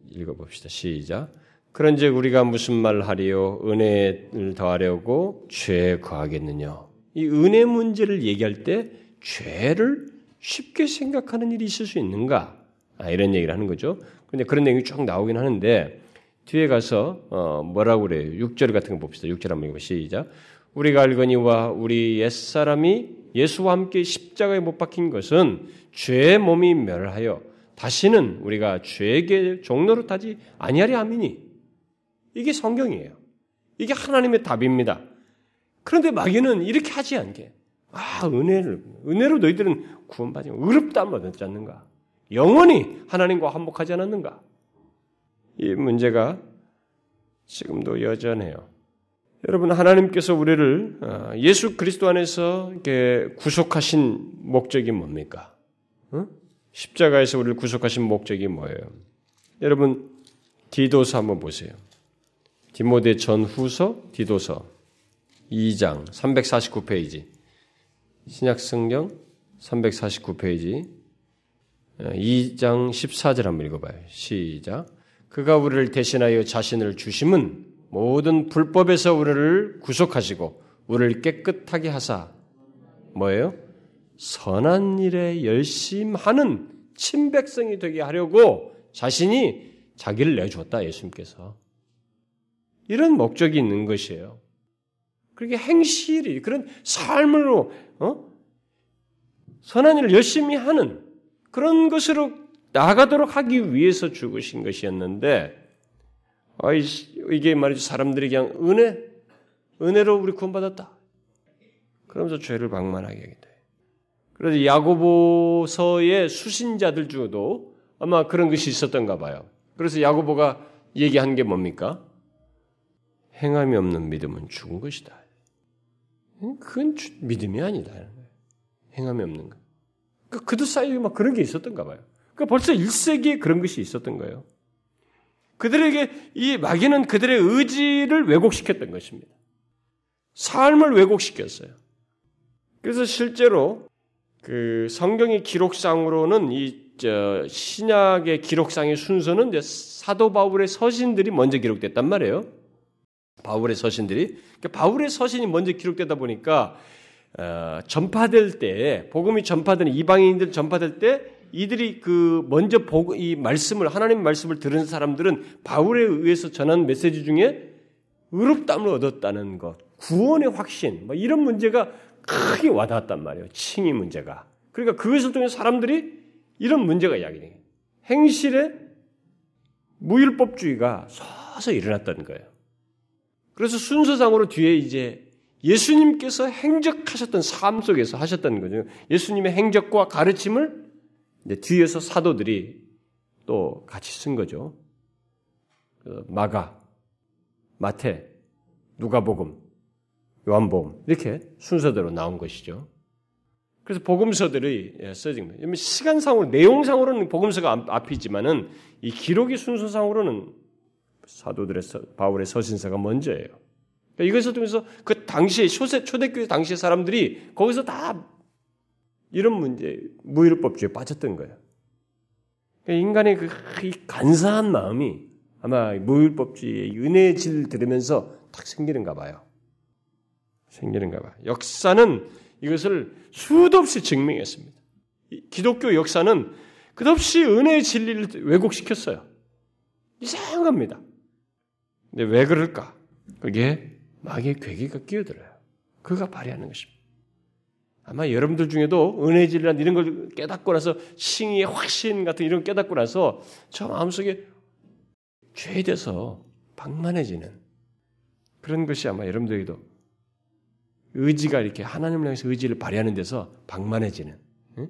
읽어봅시다. 시작. 그런즉 우리가 무슨 말 하리요? 은혜를 더하려고 죄에 거하겠느냐? 이 은혜 문제를 얘기할 때 죄를 쉽게 생각하는 일이 있을 수 있는가? 아, 이런 얘기를 하는 거죠. 근데 그런 내용이 쭉 나오긴 하는데 뒤에 가서 어, 뭐라고 그래요? 6절 같은 거 봅시다. 6절 한번 읽어 시작. 우리가 알거니와 우리 옛사람이 예수와 함께 십자가에 못 박힌 것은 죄의 몸이 멸하여 다시는 우리가 죄에게 종로로 타지 아니하리 함이니 이게 성경이에요. 이게 하나님의 답입니다. 그런데 마귀는 이렇게 하지 않게 아 은혜를 은혜로 너희들은 구원받지 의롭다 얻지 않는가? 영원히 하나님과 한복하지 않았는가? 이 문제가 지금도 여전해요. 여러분 하나님께서 우리를 어, 예수 그리스도 안에서 구속하신 목적이 뭡니까? 어? 십자가에서 우리를 구속하신 목적이 뭐예요? 여러분 디도서 한번 보세요. 디모데 전후서 디도서 2장 349페이지 신약 성경 349페이지 2장 14절 한번 읽어봐요. 시작. 그가 우리를 대신하여 자신을 주심은 모든 불법에서 우리를 구속하시고 우리를 깨끗하게 하사 뭐예요? 선한 일에 열심하는 친백성이 되게 하려고 자신이 자기를 내주었다 예수님께서 이런 목적이 있는 것이에요. 그렇게 행실이 그런 삶으로 어? 선한 일을 열심히 하는 그런 것으로 나가도록 하기 위해서 죽으신 것이었는데 아이 이게 말이죠 사람들이 그냥 은혜 은혜로 우리 구원받았다. 그러면서 죄를 방만하게 하게 돼. 그래서 야고보서의 수신자들 중에도 아마 그런 것이 있었던가 봐요. 그래서 야고보가 얘기한 게 뭡니까? 행함이 없는 믿음은 죽은 것이다. 그건 믿음이 아니다. 행함이 없는 것. 그 그들 사이에 막 그런 게 있었던가 봐요. 그러니까 벌써 1세기에 그런 것이 있었던 거예요. 그들에게 이 마귀는 그들의 의지를 왜곡시켰던 것입니다. 삶을 왜곡시켰어요. 그래서 실제로 그 성경의 기록상으로는 이 신약의 기록상의 순서는 사도 바울의 서신들이 먼저 기록됐단 말이에요. 바울의 서신들이 그러니까 바울의 서신이 먼저 기록되다 보니까 어, 전파될 때 복음이 전파되는 이방인들 전파될 때 이들이 그 먼저 복, 이 말씀을 하나님 말씀을 들은 사람들은 바울에 의해서 전한 메시지 중에 의롭담을 얻었다는 것, 구원의 확신, 뭐 이런 문제가 크게 와닿았단 말이에요. 칭의 문제가. 그러니까 그것을 통해 사람들이 이런 문제가 야기돼요. 행실에 무율법주의가 서서 일어났다는 거예요. 그래서 순서상으로 뒤에 이제 예수님께서 행적하셨던 삶 속에서 하셨다는 거죠. 예수님의 행적과 가르침을 뒤에서 사도들이 또 같이 쓴 거죠. 그 마가, 마태, 누가복음, 요한복음 이렇게 순서대로 나온 것이죠. 그래서 복음서들이 예, 써진 거예요. 시간상으로 내용상으로는 복음서가 앞이지만은 이 기록의 순서상으로는 사도들의 바울의 서신서가 먼저예요. 그러니까 이것을 통해서 그 당시에 초세, 초대교회 당시의 사람들이 거기서 다 이런 문제, 무율법주의에 빠졌던 거예요. 그러니까 인간의 그 간사한 마음이 아마 무율법주의의 은혜의 질 들으면서 탁 생기는가 봐요. 생기는가 봐요. 역사는 이것을 수도 없이 증명했습니다. 기독교 역사는 끝없이 은혜의 진리를 왜곡시켰어요. 이상한 겁니다. 근데 왜 그럴까? 그게 마귀의 괴기가 끼어들어요. 그가 발휘하는 것입니다. 아마 여러분들 중에도 은혜 진리란 이런 걸 깨닫고 나서 칭의의 확신 같은 이런 깨닫고 나서 저 마음속에 죄에 대해서 방만해지는 그런 것이 아마 여러분들에게도 의지가 이렇게 하나님을 향해서 의지를 발휘하는 데서 방만해지는 응?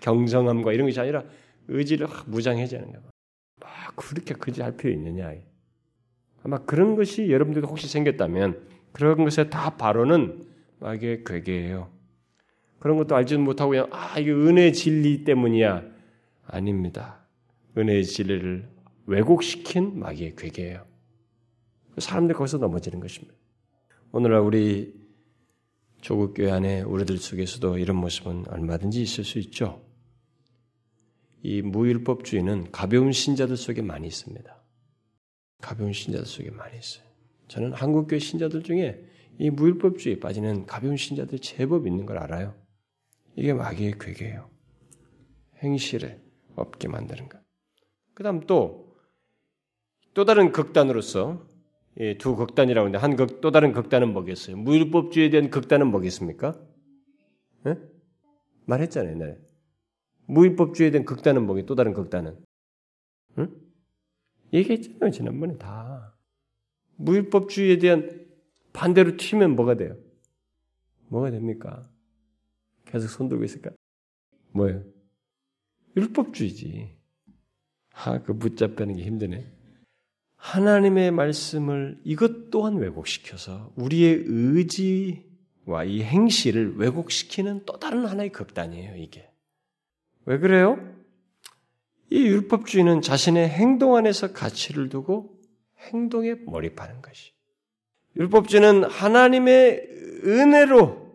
경성함과 이런 것이 아니라 의지를 무장해지는 거. 뭐 그렇게 그지 할 필요 있느냐? 아마 그런 것이 여러분들도 혹시 생겼다면 그런 것에 다 바로는 마귀의 괴계예요. 그런 것도 알지도 못하고 그냥 아 이게 은혜 진리 때문이야 아닙니다. 은혜의 진리를 왜곡시킨 마귀의 괴계예요. 사람들 거기서 넘어지는 것입니다. 오늘날 우리 조국 교회 안에 우리들 속에서도 이런 모습은 얼마든지 있을 수 있죠. 이 무율법주의는 가벼운 신자들 속에 많이 있습니다. 가벼운 신자들 속에 많이 있어요. 저는 한국교회 신자들 중에 이 무율법주의에 빠지는 가벼운 신자들 제법 있는 걸 알아요. 이게 마귀의 괴계예요. 행실을 없게 만드는 것. 그 다음 또, 또 다른 극단으로서, 두 극단이라고 하는데, 한 극, 또 다른 극단은 뭐겠어요? 무율법주의에 대한 극단은 뭐겠습니까? 네? 말했잖아요, 옛날에. 무율법주의에 대한 극단은 뭐겠, 또 다른 극단은? 응? 얘기했잖아요, 지난번에 다. 무율법주의에 대한 반대로 튀면 뭐가 돼요? 뭐가 됩니까? 계속 손들고 있을까? 뭐예요? 율법주의지. 아, 그 붙잡는 게 힘드네. 하나님의 말씀을 이것 또한 왜곡시켜서 우리의 의지와 이 행실을 왜곡시키는 또 다른 하나의 극단이에요, 이게. 왜 그래요? 이 율법주의는 자신의 행동 안에서 가치를 두고 행동에 몰입하는 것이. 율법주의는 하나님의 은혜로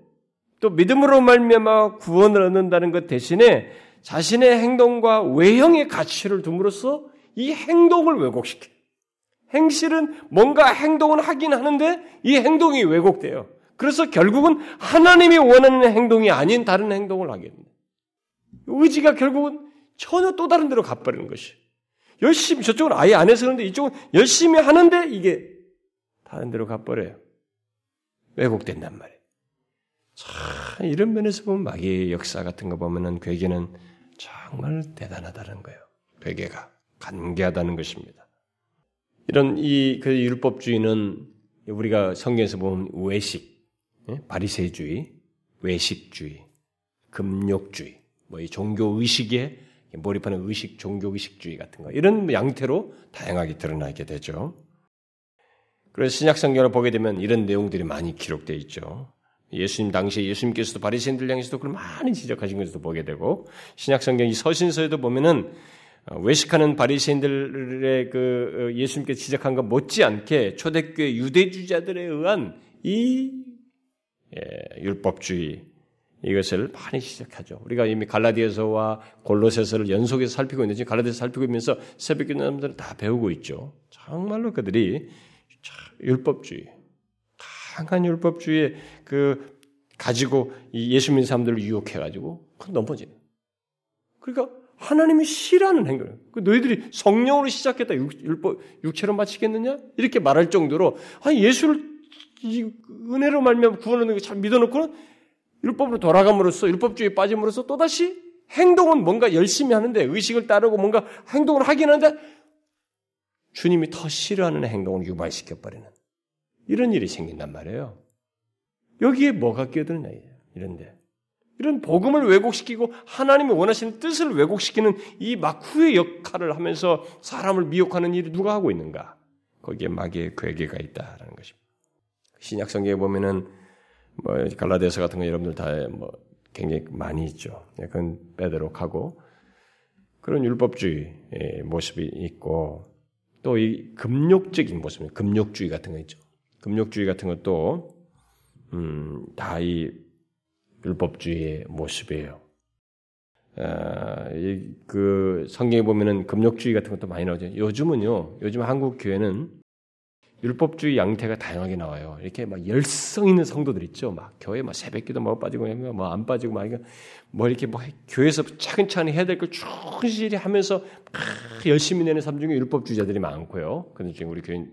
또 믿음으로 말미암아 구원을 얻는다는 것 대신에 자신의 행동과 외형의 가치를 둠으로써 이 행동을 왜곡시켜. 행실은 뭔가 행동을 하긴 하는데 이 행동이 왜곡돼요. 그래서 결국은 하나님이 원하는 행동이 아닌 다른 행동을 하게 됩니다. 의지가 결국은 전혀 또 다른 데로 가버리는 것이. 열심히, 저쪽은 아예 안 해서 그런데 이쪽은 열심히 하는데 이게 다른 데로 가버려요. 왜곡된단 말이에요. 참, 이런 면에서 보면 마귀의 역사 같은 거 보면은 괴계는 정말 대단하다는 거예요. 괴계가 간계하다는 것입니다. 이런 이 그 율법주의는 우리가 성경에서 보면 외식, 예? 바리새주의, 외식주의, 금욕주의, 뭐 이 종교 의식에 몰입하는 의식, 종교 의식주의 같은 거 이런 양태로 다양하게 드러나게 되죠. 그래서 신약 성경을 보게 되면 이런 내용들이 많이 기록되어 있죠. 예수님 당시에 예수님께서도 바리새인들 향해서도 그걸 많이 지적하신 것도 보게 되고 신약 성경 이 서신서에도 보면은 어, 외식하는 바리새인들의 그 어, 예수님께 지적한 것 못지않게 초대교회 유대주자들에 의한 이 예, 율법주의 이것을 많이 시작하죠. 우리가 이미 갈라디아서와 골로새서를 연속해서 살피고 있는데 지금 갈라디아서 살피고 있면서 새벽 기도 사람들은 다 배우고 있죠. 정말로 그들이 율법주의, 강한 율법주의에 그 가지고 이 예수 믿는 사람들을 유혹해 가지고 넘어지는. 그러니까 하나님이 싫어하는 행동이에요. 그 너희들이 성령으로 시작했다 율법 육체로 마치겠느냐? 이렇게 말할 정도로 아 예수를 은혜로 말면 구원하는 걸잘 믿어놓고는 율법으로 돌아감으로써 율법주의에 빠짐으로써 또 다시 행동은 뭔가 열심히 하는데 의식을 따르고 뭔가 행동을 하긴 하는데 주님이 더 싫어하는 행동을 유발시켜 버리는 이런 일이 생긴단 말이에요. 여기에 뭐가 끼어드느냐 이런데 이런 복음을 왜곡시키고 하나님이 원하시는 뜻을 왜곡시키는 이 마쿠의 역할을 하면서 사람을 미혹하는 일을 누가 하고 있는가? 거기에 마귀의 괴계가 있다라는 것입니다. 신약 성경에 보면은 뭐 갈라디아서 같은 거 여러분들 다 뭐 굉장히 많이 있죠. 그건 빼도록 하고 그런 율법주의 모습이 있고 또 이 금욕적인 모습, 금욕주의 같은 거 있죠. 금욕주의 같은 것도 음, 다 이 율법주의의 모습이에요. 아, 그 성경에 보면은 금욕주의 같은 것도 많이 나오죠. 요즘은요, 요즘 한국 교회는 율법주의 양태가 다양하게 나와요. 이렇게 막 열성 있는 성도들 있죠. 막 교회 막 새벽기도 뭐 빠지고 뭐안 빠지고 막뭐 이렇게 뭐 교회에서 차근차근 해야 될 걸 충실히 하면서 막 열심히 내는 삶 중에 율법주의자들이 많고요. 근데 지금 우리 교회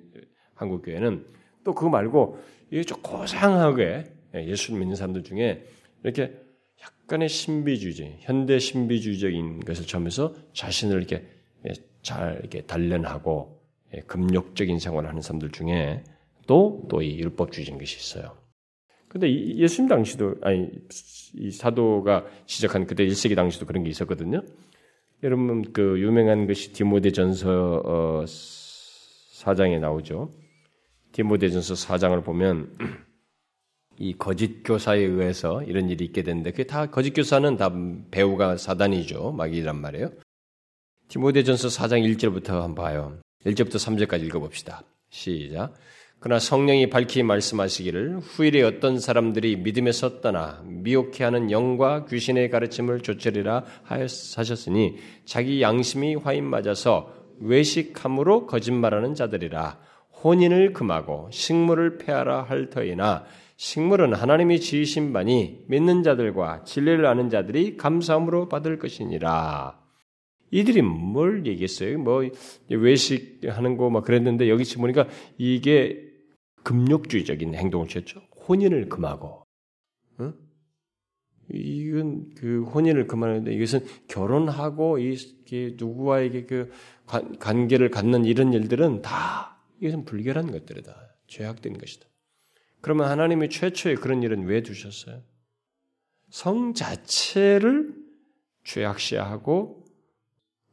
한국 교회는 또 그거 말고 이게 좀 고상하게 예, 예수 믿는 사람들 중에 이렇게 약간의 신비주의, 현대 신비주의적인 것을 점에서 자신을 이렇게 잘 이렇게 단련하고 예, 금욕적인 생활을 하는 사람들 중에 또 또 이 율법주의적인 것이 있어요. 근데 예수님 당시도 아니 이 사도가 시작한 그때 1세기 당시도 그런 게 있었거든요. 여러분 그 유명한 것이 디모데 전서 어, 4장에 나오죠. 디모데전서 4장을 보면 이 거짓 교사에 의해서 이런 일이 있게 되는데 그게 다 거짓 교사는 다 배우가 사단이죠. 마귀란 말이에요. 디모데전서 4장 1절부터 한번 봐요. 1절부터 3절까지 읽어 봅시다. 시작. 그러나 성령이 밝히 말씀하시기를 후일에 어떤 사람들이 믿음에 섰다나 미혹해 하는 영과 귀신의 가르침을 조철이라 하셨으니 자기 양심이 화인 맞아서 외식함으로 거짓말하는 자들이라 혼인을 금하고 식물을 폐하라 할 터이나 식물은 하나님이 지으신 바니 믿는 자들과 진리를 아는 자들이 감사함으로 받을 것이니라. 이들이 뭘 얘기했어요? 뭐 외식하는 거 막 그랬는데 여기 지 보니까 이게 금욕주의적인 행동을 취했죠. 혼인을 금하고. 응? 이건 그 혼인을 금하는데 이것은 결혼하고 이 누구와에게 그 관계를 갖는 이런 일들은 다 이것은 불결한 것들이다. 죄악된 것이다. 그러면 하나님이 최초에 그런 일은 왜 두셨어요? 성 자체를 죄악시하고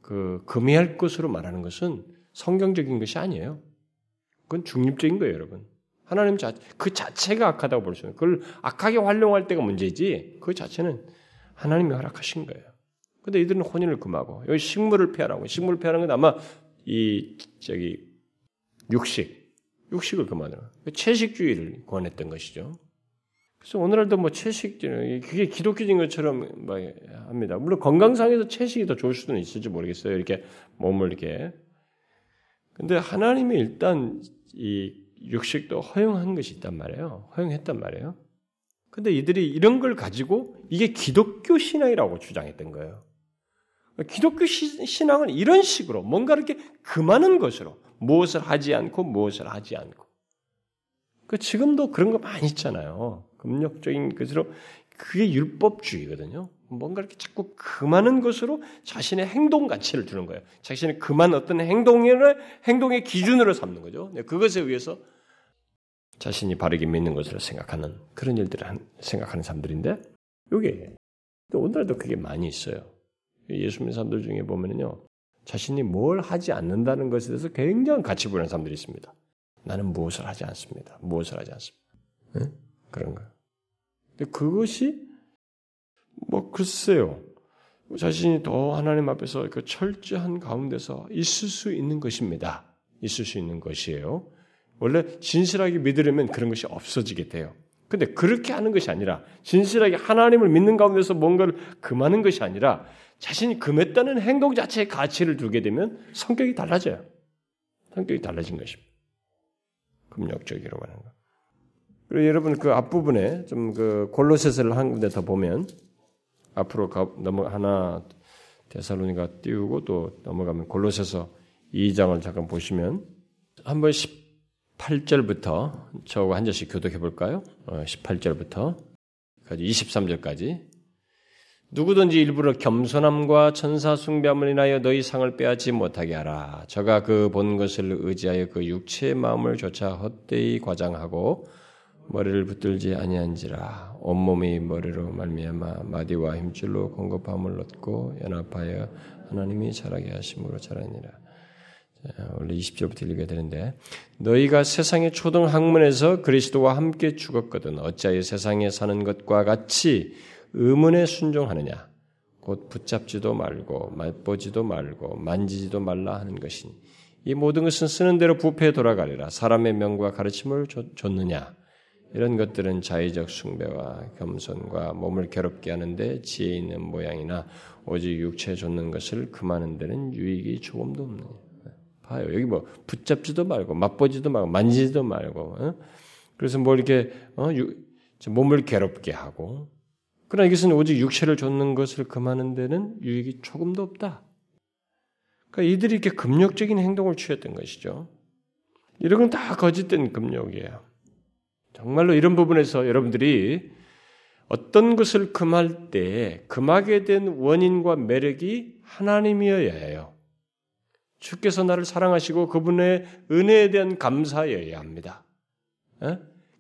그 금해할 것으로 말하는 것은 성경적인 것이 아니에요. 그건 중립적인 거예요, 여러분. 하나님 자, 그 자체가 악하다고 볼 수 있는 그걸 악하게 활용할 때가 문제지 그 자체는 하나님이 허락하신 거예요. 근데 이들은 혼인을 금하고 여기 식물을 폐하라고 식물을 폐하는 건 아마 이 저기 육식 육식을 그만하라. 채식주의를 권했던 것이죠. 그래서 오늘날도 뭐 채식주의, 그게 기독교적인 것처럼 뭐 합니다. 물론 건강상에서 채식이 더 좋을 수도 있을지 모르겠어요. 이렇게 몸을 이렇게. 근데 하나님이 일단 이 육식도 허용한 것이 있단 말이에요. 허용했단 말이에요. 근데 이들이 이런 걸 가지고 이게 기독교 신앙이라고 주장했던 거예요. 기독교 신앙은 이런 식으로 뭔가 이렇게 금하는 것으로 무엇을 하지 않고 무엇을 하지 않고. 그 지금도 그런 거 많이 있잖아요. 금욕적인 것으로 그게 율법주의거든요. 뭔가 이렇게 자꾸 금하는 것으로 자신의 행동 가치를 두는 거예요. 자신의 금한 어떤 행동을 행동의 기준으로 삼는 거죠. 네, 그것에 의해서 자신이 바르게 믿는 것으로 생각하는 그런 일들을 생각하는 사람들인데 이게 오늘도 그게 많이 있어요. 예수 믿는 사람들 중에 보면요. 자신이 뭘 하지 않는다는 것에 대해서 굉장히 가치 부여하는 사람들이 있습니다. 나는 무엇을 하지 않습니다. 무엇을 하지 않습니다. 네? 그런 거예요. 근데 그것이 뭐 글쎄요. 자신이 더 하나님 앞에서 그 철저한 가운데서 있을 수 있는 것입니다. 있을 수 있는 것이에요. 원래 진실하게 믿으려면 그런 것이 없어지게 돼요. 근데 그렇게 하는 것이 아니라 진실하게 하나님을 믿는 가운데서 뭔가를 금하는 것이 아니라 자신이 금했다는 행동 자체의 가치를 두게 되면 성격이 달라져요. 성격이 달라진 것입니다. 금욕적이라고 하는 거. 그리고 여러분 그 앞부분에 좀 그 골로새서를 한 군데 더 보면 앞으로 가, 넘어 하나 데살로니가 띄우고 또 넘어가면 골로새서 2장을 잠깐 보시면 한번 18절부터 저하고 한 절씩 교독해 볼까요? 어, 18절부터 23절까지 누구든지 일부러 겸손함과 천사 숭배함을 인하여 너희 상을 빼앗지 못하게 하라. 저가 그 본 것을 의지하여 그 육체의 마음을 조차 헛되이 과장하고 머리를 붙들지 아니한지라 온몸이 머리로 말미암아 마디와 힘줄로 공급함을 얻고 연합하여 하나님이 자라게 하심으로 자라니라. 원래 20절부터 읽어야 되는데 너희가 세상의 초등 학문에서 그리스도와 함께 죽었거든 어찌하여 세상에 사는 것과 같이 의문에 순종하느냐 곧 붙잡지도 말고 맛보지도 말고 만지지도 말라 하는 것이니 이 모든 것은 쓰는 대로 부패에 돌아가리라 사람의 명과 가르침을 줬느냐 이런 것들은 자의적 숭배와 겸손과 몸을 괴롭게 하는데 지혜 있는 모양이나 오직 육체 좇는 것을 금하는 데는 유익이 조금도 없느냐. 봐요. 여기 뭐 붙잡지도 말고 맛보지도 말고 만지지도 말고 어? 그래서 뭐 이렇게 어? 유, 몸을 괴롭게 하고 그러나 이것은 오직 육체를 좇는 것을 금하는 데는 유익이 조금도 없다. 그러니까 이들이 이렇게 금욕적인 행동을 취했던 것이죠. 이런 건 다 거짓된 금욕이에요. 정말로 이런 부분에서 여러분들이 어떤 것을 금할 때 금하게 된 원인과 매력이 하나님이어야 해요. 주께서 나를 사랑하시고 그분의 은혜에 대한 감사여야 합니다. 에?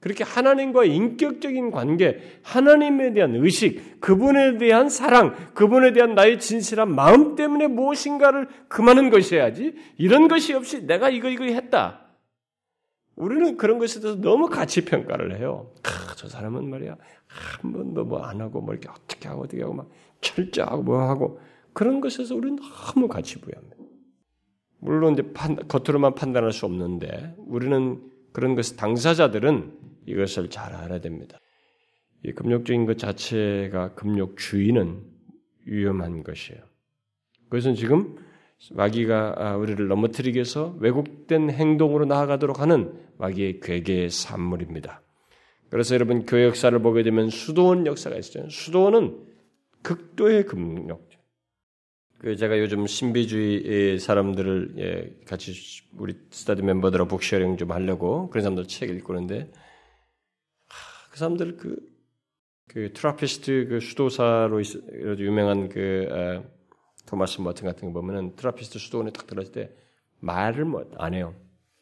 그렇게 하나님과 인격적인 관계, 하나님에 대한 의식, 그분에 대한 사랑, 그분에 대한 나의 진실한 마음 때문에 무엇인가를 금하는 것이어야지 이런 것이 없이 내가 이거 이거 했다. 우리는 그런 것에 대해서 너무 가치 평가를 해요. 아, 저 사람은 말이야 한 번도 뭐 안 하고 뭐 이렇게 어떻게 하고 어떻게 하고 막 철저하고 뭐 하고 그런 것에서 우리는 너무 가치 부여합니다. 물론 이제 판, 겉으로만 판단할 수 없는데 우리는 그런 것을 당사자들은 이것을 잘 알아야 됩니다. 이 금욕적인 것 자체가 금욕주의는 위험한 것이에요. 그것은 지금 마귀가 아, 우리를 넘어뜨리기 위해서 왜곡된 행동으로 나아가도록 하는 마귀의 궤계의 산물입니다. 그래서 여러분 교회 역사를 보게 되면 수도원 역사가 있어요. 수도원은 극도의 금욕. 그 제가 요즘 신비주의 사람들을 예, 같이 우리 스타디 멤버들하고 book sharing 좀 하려고 그런 사람들 책 읽고 있는데 그 사람들 그, 그 트라피스트 그 수도사로 유명한 그 에, 토마스 머튼 같은 거 보면은 트라피스트 수도원에 딱 들어갔을 때 말을 뭐안 해요.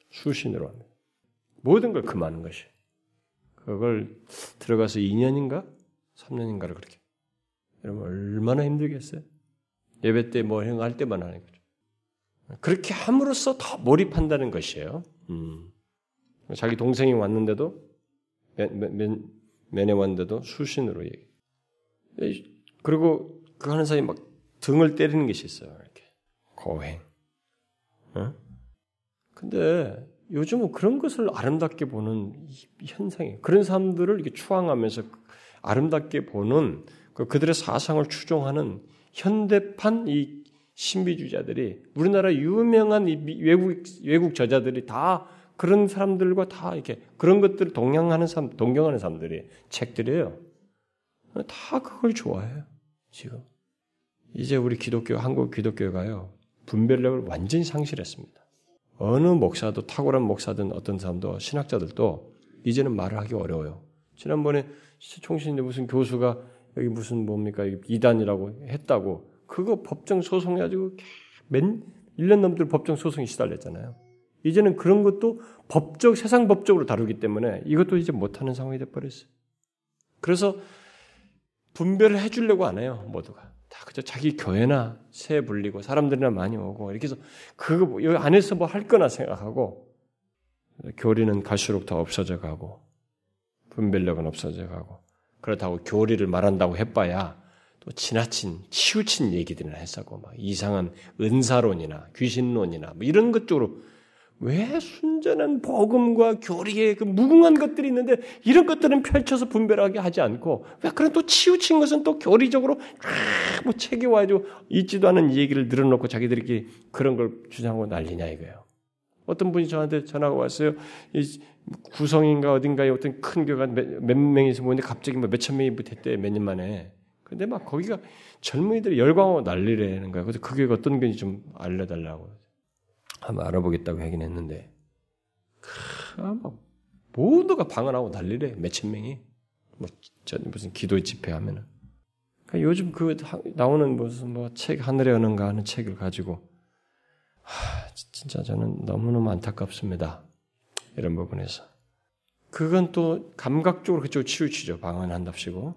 수신호로 합니다. 모든 걸 금하는 것이. 그걸 들어가서 2년인가 3년인가를 그렇게. 여러분 얼마나 힘들겠어요? 예배 때 뭐 행할 때만 하는 거죠. 그렇게 함으로써 더 몰입한다는 것이에요. 음. 자기 동생이 왔는데도 면회 왔는데도 수신으로 얘기. 그리고 그 하는 사이 막 등을 때리는 것이 있어요. 이렇게 고행. 어? 근데 요즘은 그런 것을 아름답게 보는 현상이 그런 사람들을 이렇게 추앙하면서 아름답게 보는 그 그들의 사상을 추종하는 현대판 이 신비주의자들이 우리나라 유명한 외국 외국 저자들이 다 그런 사람들과 다 이렇게 그런 것들을 동경하는 사람 동경하는 사람들이 책들이에요. 다 그걸 좋아해요. 지금. 이제 우리 기독교, 한국 기독교가요, 분별력을 완전히 상실했습니다. 어느 목사도, 탁월한 목사든 어떤 사람도, 신학자들도 이제는 말을 하기 어려워요. 지난번에 총신인데 무슨 교수가 여기 무슨 뭡니까 이단이라고 했다고 그거 법정 소송해가지고 몇 1년 넘도록 법정 소송이 시달렸잖아요. 이제는 그런 것도 법적 세상 법적으로 다루기 때문에 이것도 이제 못하는 상황이 돼버렸어요. 그래서 분별을 해주려고 안 해요 모두가 다 그저 자기 교회나 새 불리고 사람들이나 많이 오고 이렇게 해서 그거 여기 안에서 뭐 할 거나 생각하고 교리는 갈수록 더 없어져 가고 분별력은 없어져 가고 그렇다고 교리를 말한다고 해봐야 또 지나친 치우친 얘기들이나 했었고 막 이상한 은사론이나 귀신론이나 뭐 이런 것 쪽으로 왜 순전한 복음과 교리의 그 무궁한 것들이 있는데 이런 것들은 펼쳐서 분별하게 하지 않고 왜 그런 또 치우친 것은 또 교리적으로 쫙뭐 와가지고 있지도 않은 얘기를 늘어놓고 자기들끼리 그런 걸 주장하고 난리냐 이거예요. 어떤 분이 저한테 전화가 왔어요. 구성인가 어딘가에 어떤 큰 교회가 몇, 몇 명이서 모는데 갑자기 뭐 몇천 명이 됐대 몇 년 만에. 근데 막 거기가 젊은이들이 열광하고 난리라는 거야. 그래서 그게 어떤 건지 좀 알려달라고. 한번 알아보겠다고 하긴 했는데, 아, 막 모두가 방언하고 난리래. 몇천 명이. 뭐, 저 무슨 기도 집회 하면은. 그러니까 요즘 그 나오는 무슨 뭐 책 하늘에 어는가 하는 책을 가지고 하, 진짜 저는 너무너무 안타깝습니다. 이런 부분에서. 그건 또 감각적으로 그쪽 치우치죠. 방언한답시고.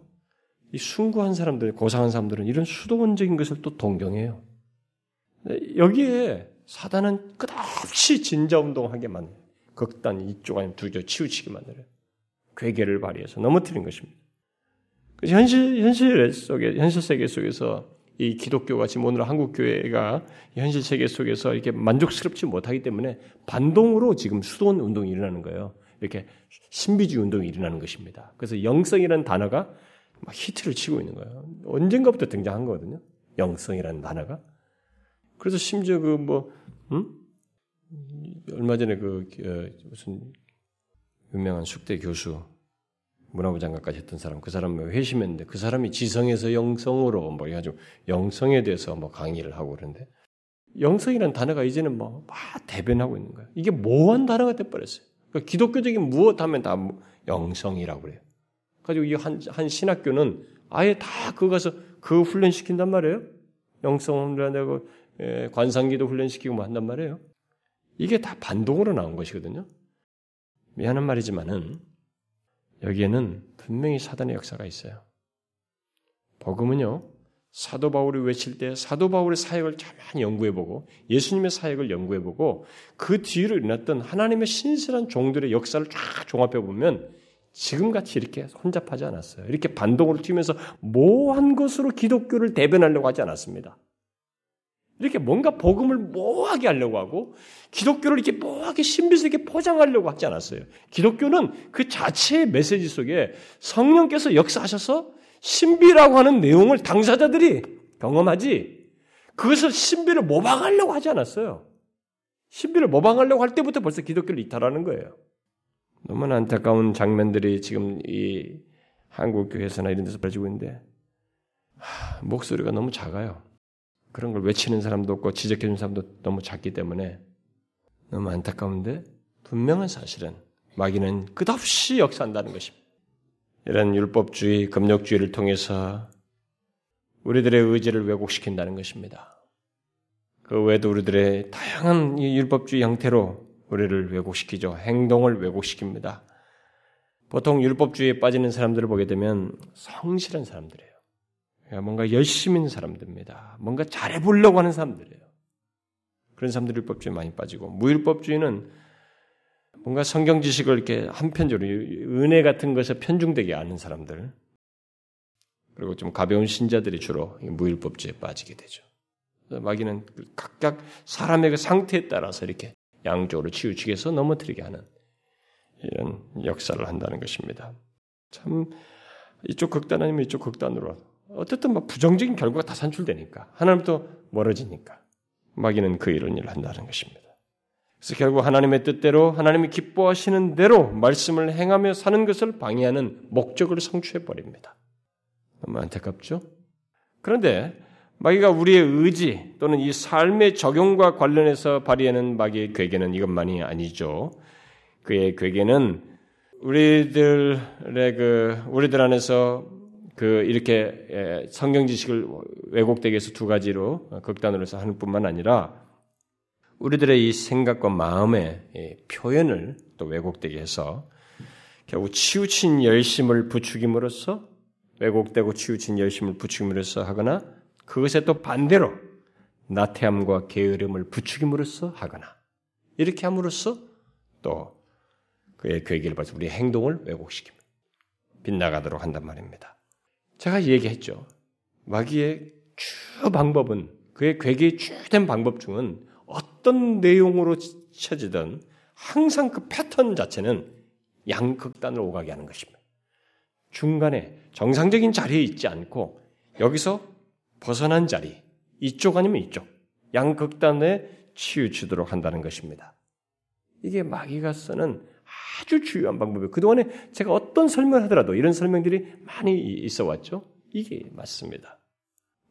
이 숭고한 사람들, 고상한 사람들은 이런 수도원적인 것을 또 동경해요. 여기에 사단은 끝없이 진자운동하게 만들어요. 극단 이쪽 아니면 두쪽 치우치게 만들어요. 괴계를 발휘해서 넘어뜨린 것입니다. 현실, 현실 속에, 현실 세계 속에서 이 기독교가 지금 오늘 한국 교회가 현실 세계 속에서 이렇게 만족스럽지 못하기 때문에 반동으로 지금 수도원 운동이 일어나는 거예요. 이렇게 신비주의 운동이 일어나는 것입니다. 그래서 영성이라는 단어가 막 히트를 치고 있는 거예요. 언젠가부터 등장한 거거든요. 영성이라는 단어가. 그래서 심지어 그 뭐, 음? 얼마 전에 그, 어, 무슨 유명한 숙대 교수, 문화부 장관까지 했던 사람, 그 사람 회심했는데 그 사람이 지성에서 영성으로 뭐 해가지고 영성에 대해서 뭐 강의를 하고 그러는데 영성이라는 단어가 이제는 뭐 막 대변하고 있는 거예요. 이게 모호한 단어가 돼버렸어요. 그러니까 기독교적인 무엇 하면 다 영성이라고 그래요. 가지고 이 한 한 신학교는 아예 다 그거 가서 그 훈련 시킨단 말이에요. 영성 훈련하고 예, 관상기도 훈련시키고 뭐 한단 말이에요. 이게 다 반동으로 나온 것이거든요. 미안한 말이지만은 여기에는 분명히 사단의 역사가 있어요. 복음은요, 사도 바울이 외칠 때 사도 바울의 사역을 가만히 연구해보고 예수님의 사역을 연구해보고 그 뒤로 일어났던 하나님의 신실한 종들의 역사를 쫙 종합해보면 지금같이 이렇게 혼잡하지 않았어요. 이렇게 반동으로 튀면서 모호한 것으로 기독교를 대변하려고 하지 않았습니다. 이렇게 뭔가 복음을 모호하게 하려고 하고 기독교를 이렇게 모호하게 신비스럽게 포장하려고 하지 않았어요. 기독교는 그 자체의 메시지 속에 성령께서 역사하셔서 신비라고 하는 내용을 당사자들이 경험하지 그것을 신비를 모방하려고 하지 않았어요. 신비를 모방하려고 할 때부터 벌써 기독교를 이탈하는 거예요. 너무나 안타까운 장면들이 지금 이 한국 교회에서나 이런 데서 벌어지고 있는데 하, 목소리가 너무 작아요. 그런 걸 외치는 사람도 없고 지적해 주는 사람도 너무 작기 때문에 너무 안타까운데 분명한 사실은 마귀는 끝없이 역사한다는 것입니다. 이런 율법주의, 금욕주의를 통해서 우리들의 의지를 왜곡시킨다는 것입니다. 그 외에도 우리들의 다양한 율법주의 형태로 우리를 왜곡시키죠. 행동을 왜곡시킵니다. 보통 율법주의에 빠지는 사람들을 보게 되면 성실한 사람들이에요. 뭔가 열심히 있는 사람들입니다. 뭔가 잘해보려고 하는 사람들이에요. 그런 사람들이 율법주의에 많이 빠지고 무율법주의는 뭔가 성경 지식을 이렇게 한편적으로 은혜 같은 것에 편중되게 아는 사람들 그리고 좀 가벼운 신자들이 주로 무율법주의에 빠지게 되죠. 마귀는 각각 사람의 그 상태에 따라서 이렇게 양쪽으로 치우치게 해서 넘어뜨리게 하는 이런 역사를 한다는 것입니다. 참 이쪽 극단 아니면 이쪽 극단으로 어쨌든 막 부정적인 결과가 다 산출되니까 하나님부터 멀어지니까 마귀는 그 이런 일을 한다는 것입니다. 그래서 결국 하나님의 뜻대로 하나님이 기뻐하시는 대로 말씀을 행하며 사는 것을 방해하는 목적을 성취해 버립니다. 너무 안타깝죠? 그런데 마귀가 우리의 의지 또는 이 삶의 적용과 관련해서 발휘하는 마귀의 괴계는 이것만이 아니죠. 그의 괴계는 우리들의 그 우리들 안에서 그 이렇게 성경 지식을 왜곡되게 해서 두 가지로 극단으로 해서 하는 뿐만 아니라 우리들의 이 생각과 마음의 표현을 또 왜곡되게 해서 결국 치우친 열심을 부추김으로써 왜곡되고 치우친 열심을 부추김으로써 하거나 그것에 또 반대로 나태함과 게으름을 부추김으로써 하거나 이렇게 함으로써 또 그의 괴기를 봐서 우리의 행동을 왜곡시킵니다. 빗나가도록 한단 말입니다. 제가 얘기했죠. 마귀의 주 방법은 그의 괴기의 주된 방법 중은 어떤 내용으로 쳐지든 항상 그 패턴 자체는 양극단을 오가게 하는 것입니다. 중간에 정상적인 자리에 있지 않고 여기서 벗어난 자리, 이쪽 아니면 이쪽, 양극단에 치우치도록 한다는 것입니다. 이게 마귀가 쓰는 아주 중요한 방법이에요. 그동안에 제가 어떤 설명을 하더라도 이런 설명들이 많이 있어 왔죠. 이게 맞습니다.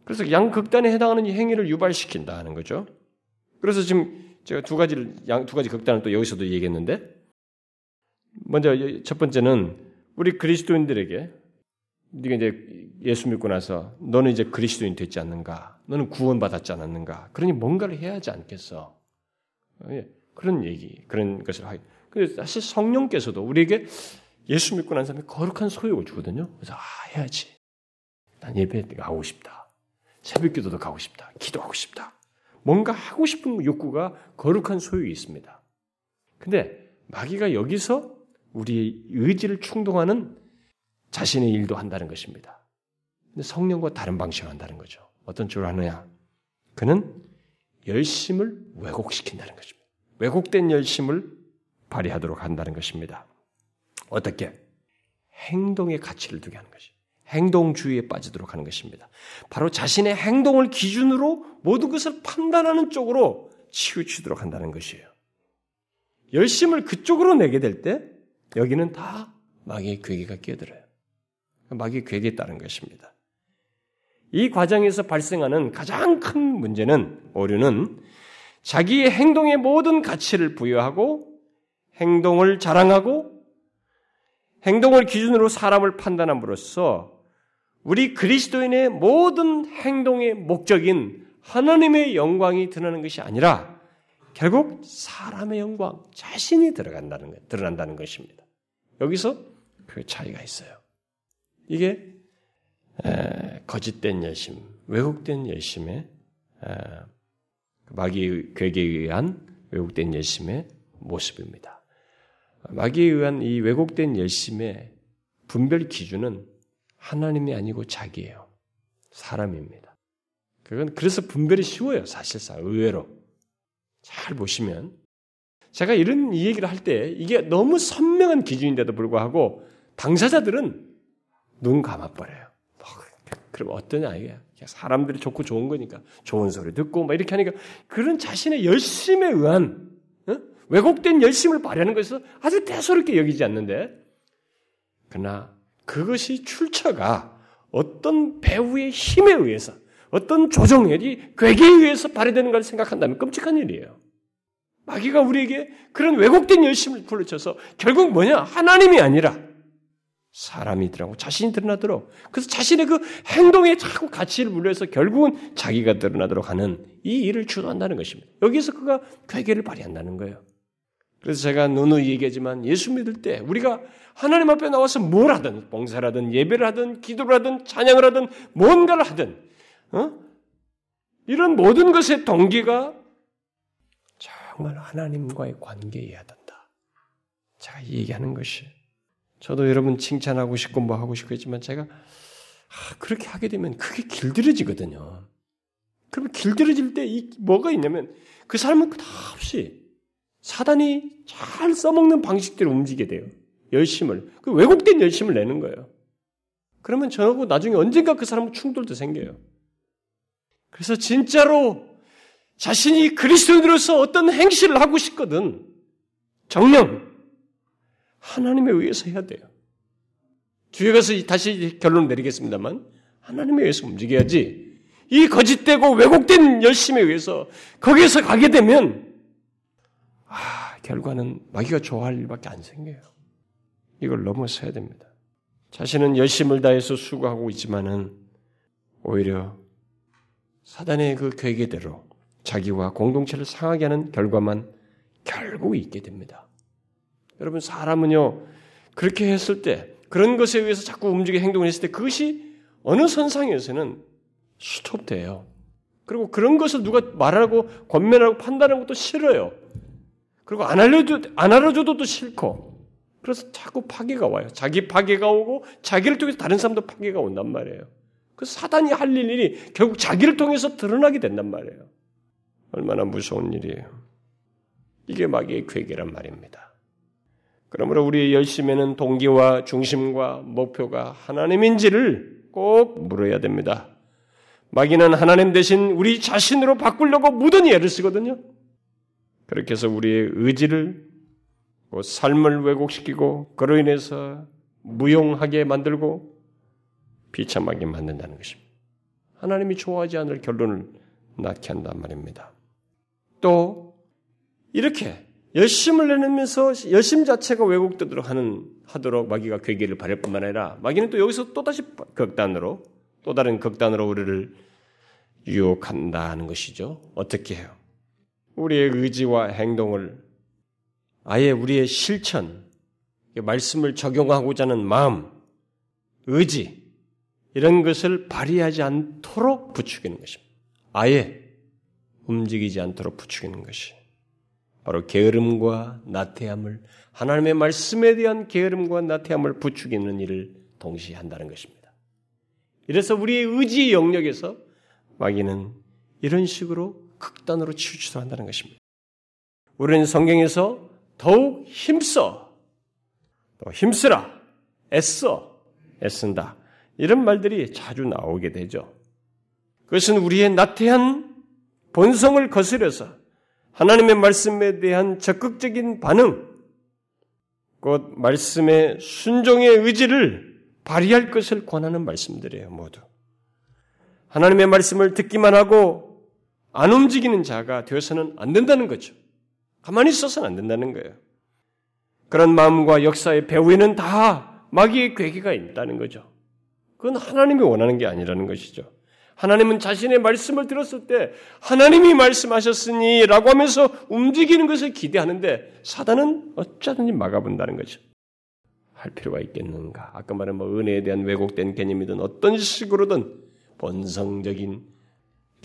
그래서 양극단에 해당하는 이 행위를 유발시킨다 하는 거죠. 그래서 지금 제가 두 가지를 양 두 가지 극단을 또 여기서도 얘기했는데 먼저 첫 번째는 우리 그리스도인들에게 네가 이제 예수 믿고 나서 너는 이제 그리스도인 됐지 않는가? 너는 구원받았지 않았는가? 그러니 뭔가를 해야 하지 않겠어? 예, 그런 얘기, 그런 것을 하기. 사실 성령께서도 우리에게 예수 믿고 난 사람이 거룩한 소욕을 주거든요. 그래서 아 해야지. 난 예배 가고 싶다. 새벽 기도도 가고 싶다. 기도하고 싶다. 뭔가 하고 싶은 욕구가 거룩한 소욕이 있습니다. 근데 마귀가 여기서 우리의 의지를 충동하는 자신의 일도 한다는 것입니다. 근데 성령과 다른 방식으로 한다는 거죠. 어떤 쪽으로 하느냐? 그는 열심을 왜곡시킨다는 것입니다. 왜곡된 열심을 발휘하도록 한다는 것입니다. 어떻게? 행동의 가치를 두게 하는 것이. 행동주의에 빠지도록 하는 것입니다. 바로 자신의 행동을 기준으로 모든 것을 판단하는 쪽으로 치우치도록 한다는 것이에요. 열심을 그쪽으로 내게 될 때 여기는 다 마귀의 괴계가 끼어들어요. 마귀의 괴계에 따른 것입니다. 이 과정에서 발생하는 가장 큰 문제는 오류는 자기의 행동의 모든 가치를 부여하고 행동을 자랑하고 행동을 기준으로 사람을 판단함으로써 우리 그리스도인의 모든 행동의 목적인 하나님의 영광이 드러나는 것이 아니라 결국 사람의 영광, 자신이 들어간다는 것, 드러난다는 것입니다. 여기서 그 차이가 있어요. 이게 에, 거짓된 열심, 왜곡된 열심의 에, 마귀의 괴계에 의한 왜곡된 열심의 모습입니다. 마귀에 의한 이 왜곡된 열심의 분별 기준은 하나님이 아니고 자기예요. 사람입니다. 그건 그래서 분별이 쉬워요. 사실상 의외로 잘 보시면 제가 이런 이 얘기를 할 때 이게 너무 선명한 기준인데도 불구하고 당사자들은 눈 감아버려요. 뭐, 그럼 어떠냐 이게 사람들이 좋고 좋은 거니까 좋은 소리 듣고 막 이렇게 하니까 그런 자신의 열심에 의한 어? 왜곡된 열심을 발휘하는 것에서 아주 대소롭게 여기지 않는데 그러나 그것이 출처가 어떤 배우의 힘에 의해서 어떤 조정력이 괴계에 의해서 발휘되는 걸 생각한다면 끔찍한 일이에요. 마귀가 우리에게 그런 왜곡된 열심을 불러쳐서 결국 뭐냐? 하나님이 아니라 사람이더라고 자신이 드러나도록 그래서 자신의 그 행동에 자꾸 가치를 물려서 결국은 자기가 드러나도록 하는 이 일을 주도한다는 것입니다. 여기서 그가 괴계를 발휘한다는 거예요. 그래서 제가 누누이 얘기하지만 예수 믿을 때 우리가 하나님 앞에 나와서 뭘 하든 봉사를 하든 예배를 하든 기도를 하든 찬양을 하든 뭔가를 하든 어? 이런 모든 것의 동기가 정말 하나님과의 관계여야 된다. 제가 얘기하는 것이 저도 여러분 칭찬하고 싶고 뭐 하고 싶고 했지만 제가 아, 그렇게 하게 되면 그게 길들여지거든요. 그러면 길들여질 때 이 뭐가 있냐면 그 사람은 끝없이 사단이 잘 써먹는 방식대로 움직이게 돼요. 열심을. 그 왜곡된 열심을 내는 거예요. 그러면 저하고 나중에 언젠가 그 사람은 충돌도 생겨요. 그래서 진짜로 자신이 그리스도인으로서 어떤 행실을 하고 싶거든. 정령 하나님에 의해서 해야 돼요. 뒤에 가서 다시 결론을 내리겠습니다만 하나님에 의해서 움직여야지. 이 거짓되고 왜곡된 열심에 의해서 거기에서 가게 되면 아, 결과는 마귀가 좋아할 일밖에 안 생겨요. 이걸 넘어서야 됩니다. 자신은 열심을 다해서 수고하고 있지만은 오히려 사단의 그 괴계대로 자기와 공동체를 상하게 하는 결과만 결국 있게 됩니다. 여러분 사람은요 그렇게 했을 때 그런 것에 의해서 자꾸 움직여 행동을 했을 때 그것이 어느 선상에서는 스톱돼요. 그리고 그런 것을 누가 말하고 권면하고 판단하는 것도 싫어요. 그리고 안 알려도 안 알아줘도 또 싫고 그래서 자꾸 파괴가 와요. 자기 파괴가 오고 자기를 통해서 다른 사람도 파괴가 온단 말이에요. 그 사단이 할 일이 결국 자기를 통해서 드러나게 된단 말이에요. 얼마나 무서운 일이에요. 이게 마귀의 괴계란 말입니다. 그러므로 우리의 열심에는 동기와 중심과 목표가 하나님인지를 꼭 물어야 됩니다. 마귀는 하나님 대신 우리 자신으로 바꾸려고 무던히 애를 쓰거든요. 그렇게 해서 우리의 의지를 삶을 왜곡시키고 그로 인해서 무용하게 만들고 비참하게 만든다는 것입니다. 하나님이 좋아하지 않을 결론을 낳게 한단 말입니다. 또 이렇게 열심을 내면서 열심 자체가 왜곡되도록 하는 하도록 마귀가 괴기를 바랄 뿐만 아니라 마귀는 또 여기서 또 다시 극단으로 또 다른 극단으로 우리를 유혹한다는 것이죠. 어떻게 해요? 우리의 의지와 행동을 아예 우리의 실천, 말씀을 적용하고자 하는 마음, 의지, 이런 것을 발휘하지 않도록 부추기는 것입니다. 아예 움직이지 않도록 부추기는 것이. 바로 게으름과 나태함을, 하나님의 말씀에 대한 게으름과 나태함을 부추기는 일을 동시에 한다는 것입니다. 이래서 우리의 의지의 영역에서 마귀는 이런 식으로 극단으로 치우치도 한다는 것입니다. 우리는 성경에서 더욱 힘써, 또 힘쓰라, 애써, 애쓴다. 이런 말들이 자주 나오게 되죠. 그것은 우리의 나태한 본성을 거스려서 하나님의 말씀에 대한 적극적인 반응, 곧 말씀의 순종의 의지를 발휘할 것을 권하는 말씀들이에요, 모두. 하나님의 말씀을 듣기만 하고 안 움직이는 자가 되어서는 안 된다는 거죠. 가만히 있어서는 안 된다는 거예요. 그런 마음과 역사의 배후에는 다 마귀의 괴기가 있다는 거죠. 그건 하나님이 원하는 게 아니라는 것이죠. 하나님은 자신의 말씀을 들었을 때 하나님이 말씀하셨으니 라고 하면서 움직이는 것을 기대하는데 사단은 어쩌든지 막아본다는 거죠. 할 필요가 있겠는가? 아까 말한 뭐 은혜에 대한 왜곡된 개념이든 어떤 식으로든 본성적인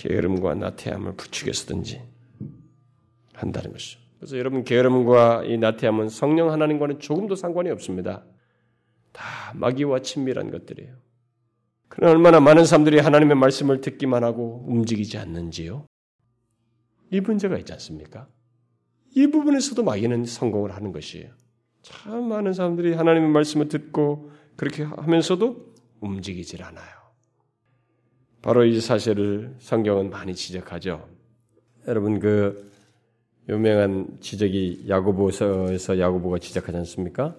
게으름과 나태함을 부추겨서든지 한다는 것이죠. 그래서 여러분 게으름과 이 나태함은 성령 하나님과는 조금도 상관이 없습니다. 다 마귀와 친밀한 것들이에요. 그러나 얼마나 많은 사람들이 하나님의 말씀을 듣기만 하고 움직이지 않는지요? 이 문제가 있지 않습니까? 이 부분에서도 마귀는 성공을 하는 것이에요. 참 많은 사람들이 하나님의 말씀을 듣고 그렇게 하면서도 움직이질 않아요. 바로 이 사실을 성경은 많이 지적하죠. 여러분 그 유명한 지적이 야고보서에서 야고보가 지적하지 않습니까?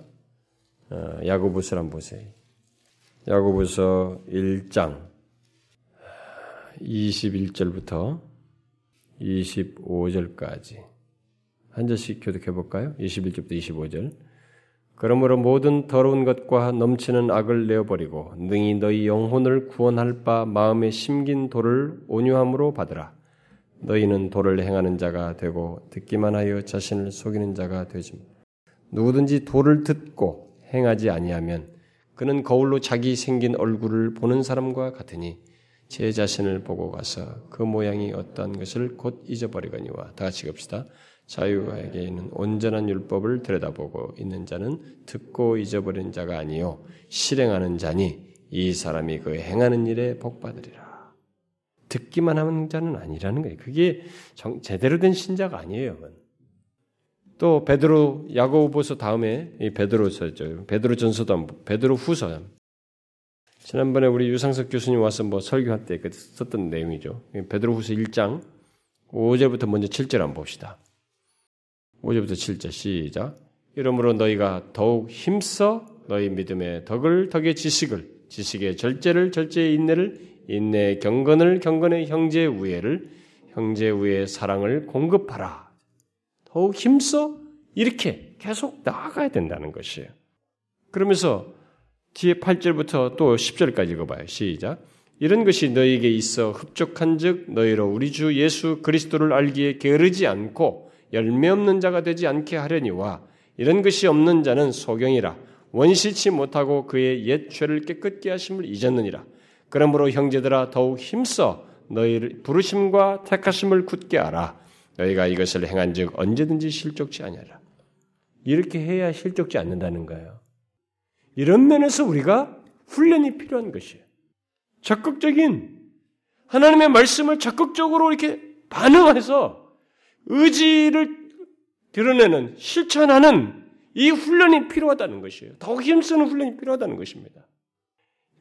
어, 야고보서를 한번 보세요. 야고보서 1장 21절부터 25절까지 한 절씩 교독해 볼까요? 21절부터 25절. 그러므로 모든 더러운 것과 넘치는 악을 내어버리고 능히 너희 영혼을 구원할 바 마음에 심긴 도를 온유함으로 받으라. 너희는 도를 행하는 자가 되고 듣기만 하여 자신을 속이는 자가 되지. 누구든지 도를 듣고 행하지 아니하면 그는 거울로 자기 생긴 얼굴을 보는 사람과 같으니 제 자신을 보고 가서 그 모양이 어떠한 것을 곧 잊어버리거니와 다 같이 갑시다. 자유에게 있는 온전한 율법을 들여다보고 있는 자는 듣고 잊어버린 자가 아니요 실행하는 자니 이 사람이 그 행하는 일에 복받으리라. 듣기만 하는 자는 아니라는 거예요. 그게 정, 제대로 된 신자가 아니에요. 또 베드로 야고보서 다음에 이 베드로서죠. 베드로 전서도 베드로 후서. 지난번에 우리 유상석 교수님 와서 뭐 설교할 때그 썼던 내용이죠. 베드로 후서 1장 5절부터 먼저 7절 한번 봅시다. 5절부터 7절 시작. 이러므로 너희가 더욱 힘써 너희 믿음의 덕을 덕의 지식을 지식의 절제를 절제의 인내를 인내의 경건을 경건의 형제의 우애를 형제의 우애의 사랑을 공급하라. 더욱 힘써 이렇게 계속 나아가야 된다는 것이에요. 그러면서 뒤에 8절부터 또 10절까지 읽어봐요. 시작. 이런 것이 너에게 있어 흡족한 즉 너희로 우리 주 예수 그리스도를 알기에 게으르지 않고 열매 없는 자가 되지 않게 하려니와 이런 것이 없는 자는 소경이라 원시치 못하고 그의 옛 죄를 깨끗게 하심을 잊었느니라. 그러므로 형제들아 더욱 힘써 너희를 부르심과 택하심을 굳게 알아. 너희가 이것을 행한즉 언제든지 실족지 아니하라. 이렇게 해야 실족지 않는다는 거예요. 이런 면에서 우리가 훈련이 필요한 것이에요. 적극적인 하나님의 말씀을 적극적으로 이렇게 반응해서 의지를 드러내는 실천하는 이 훈련이 필요하다는 것이에요. 더욱 힘쓰는 훈련이 필요하다는 것입니다.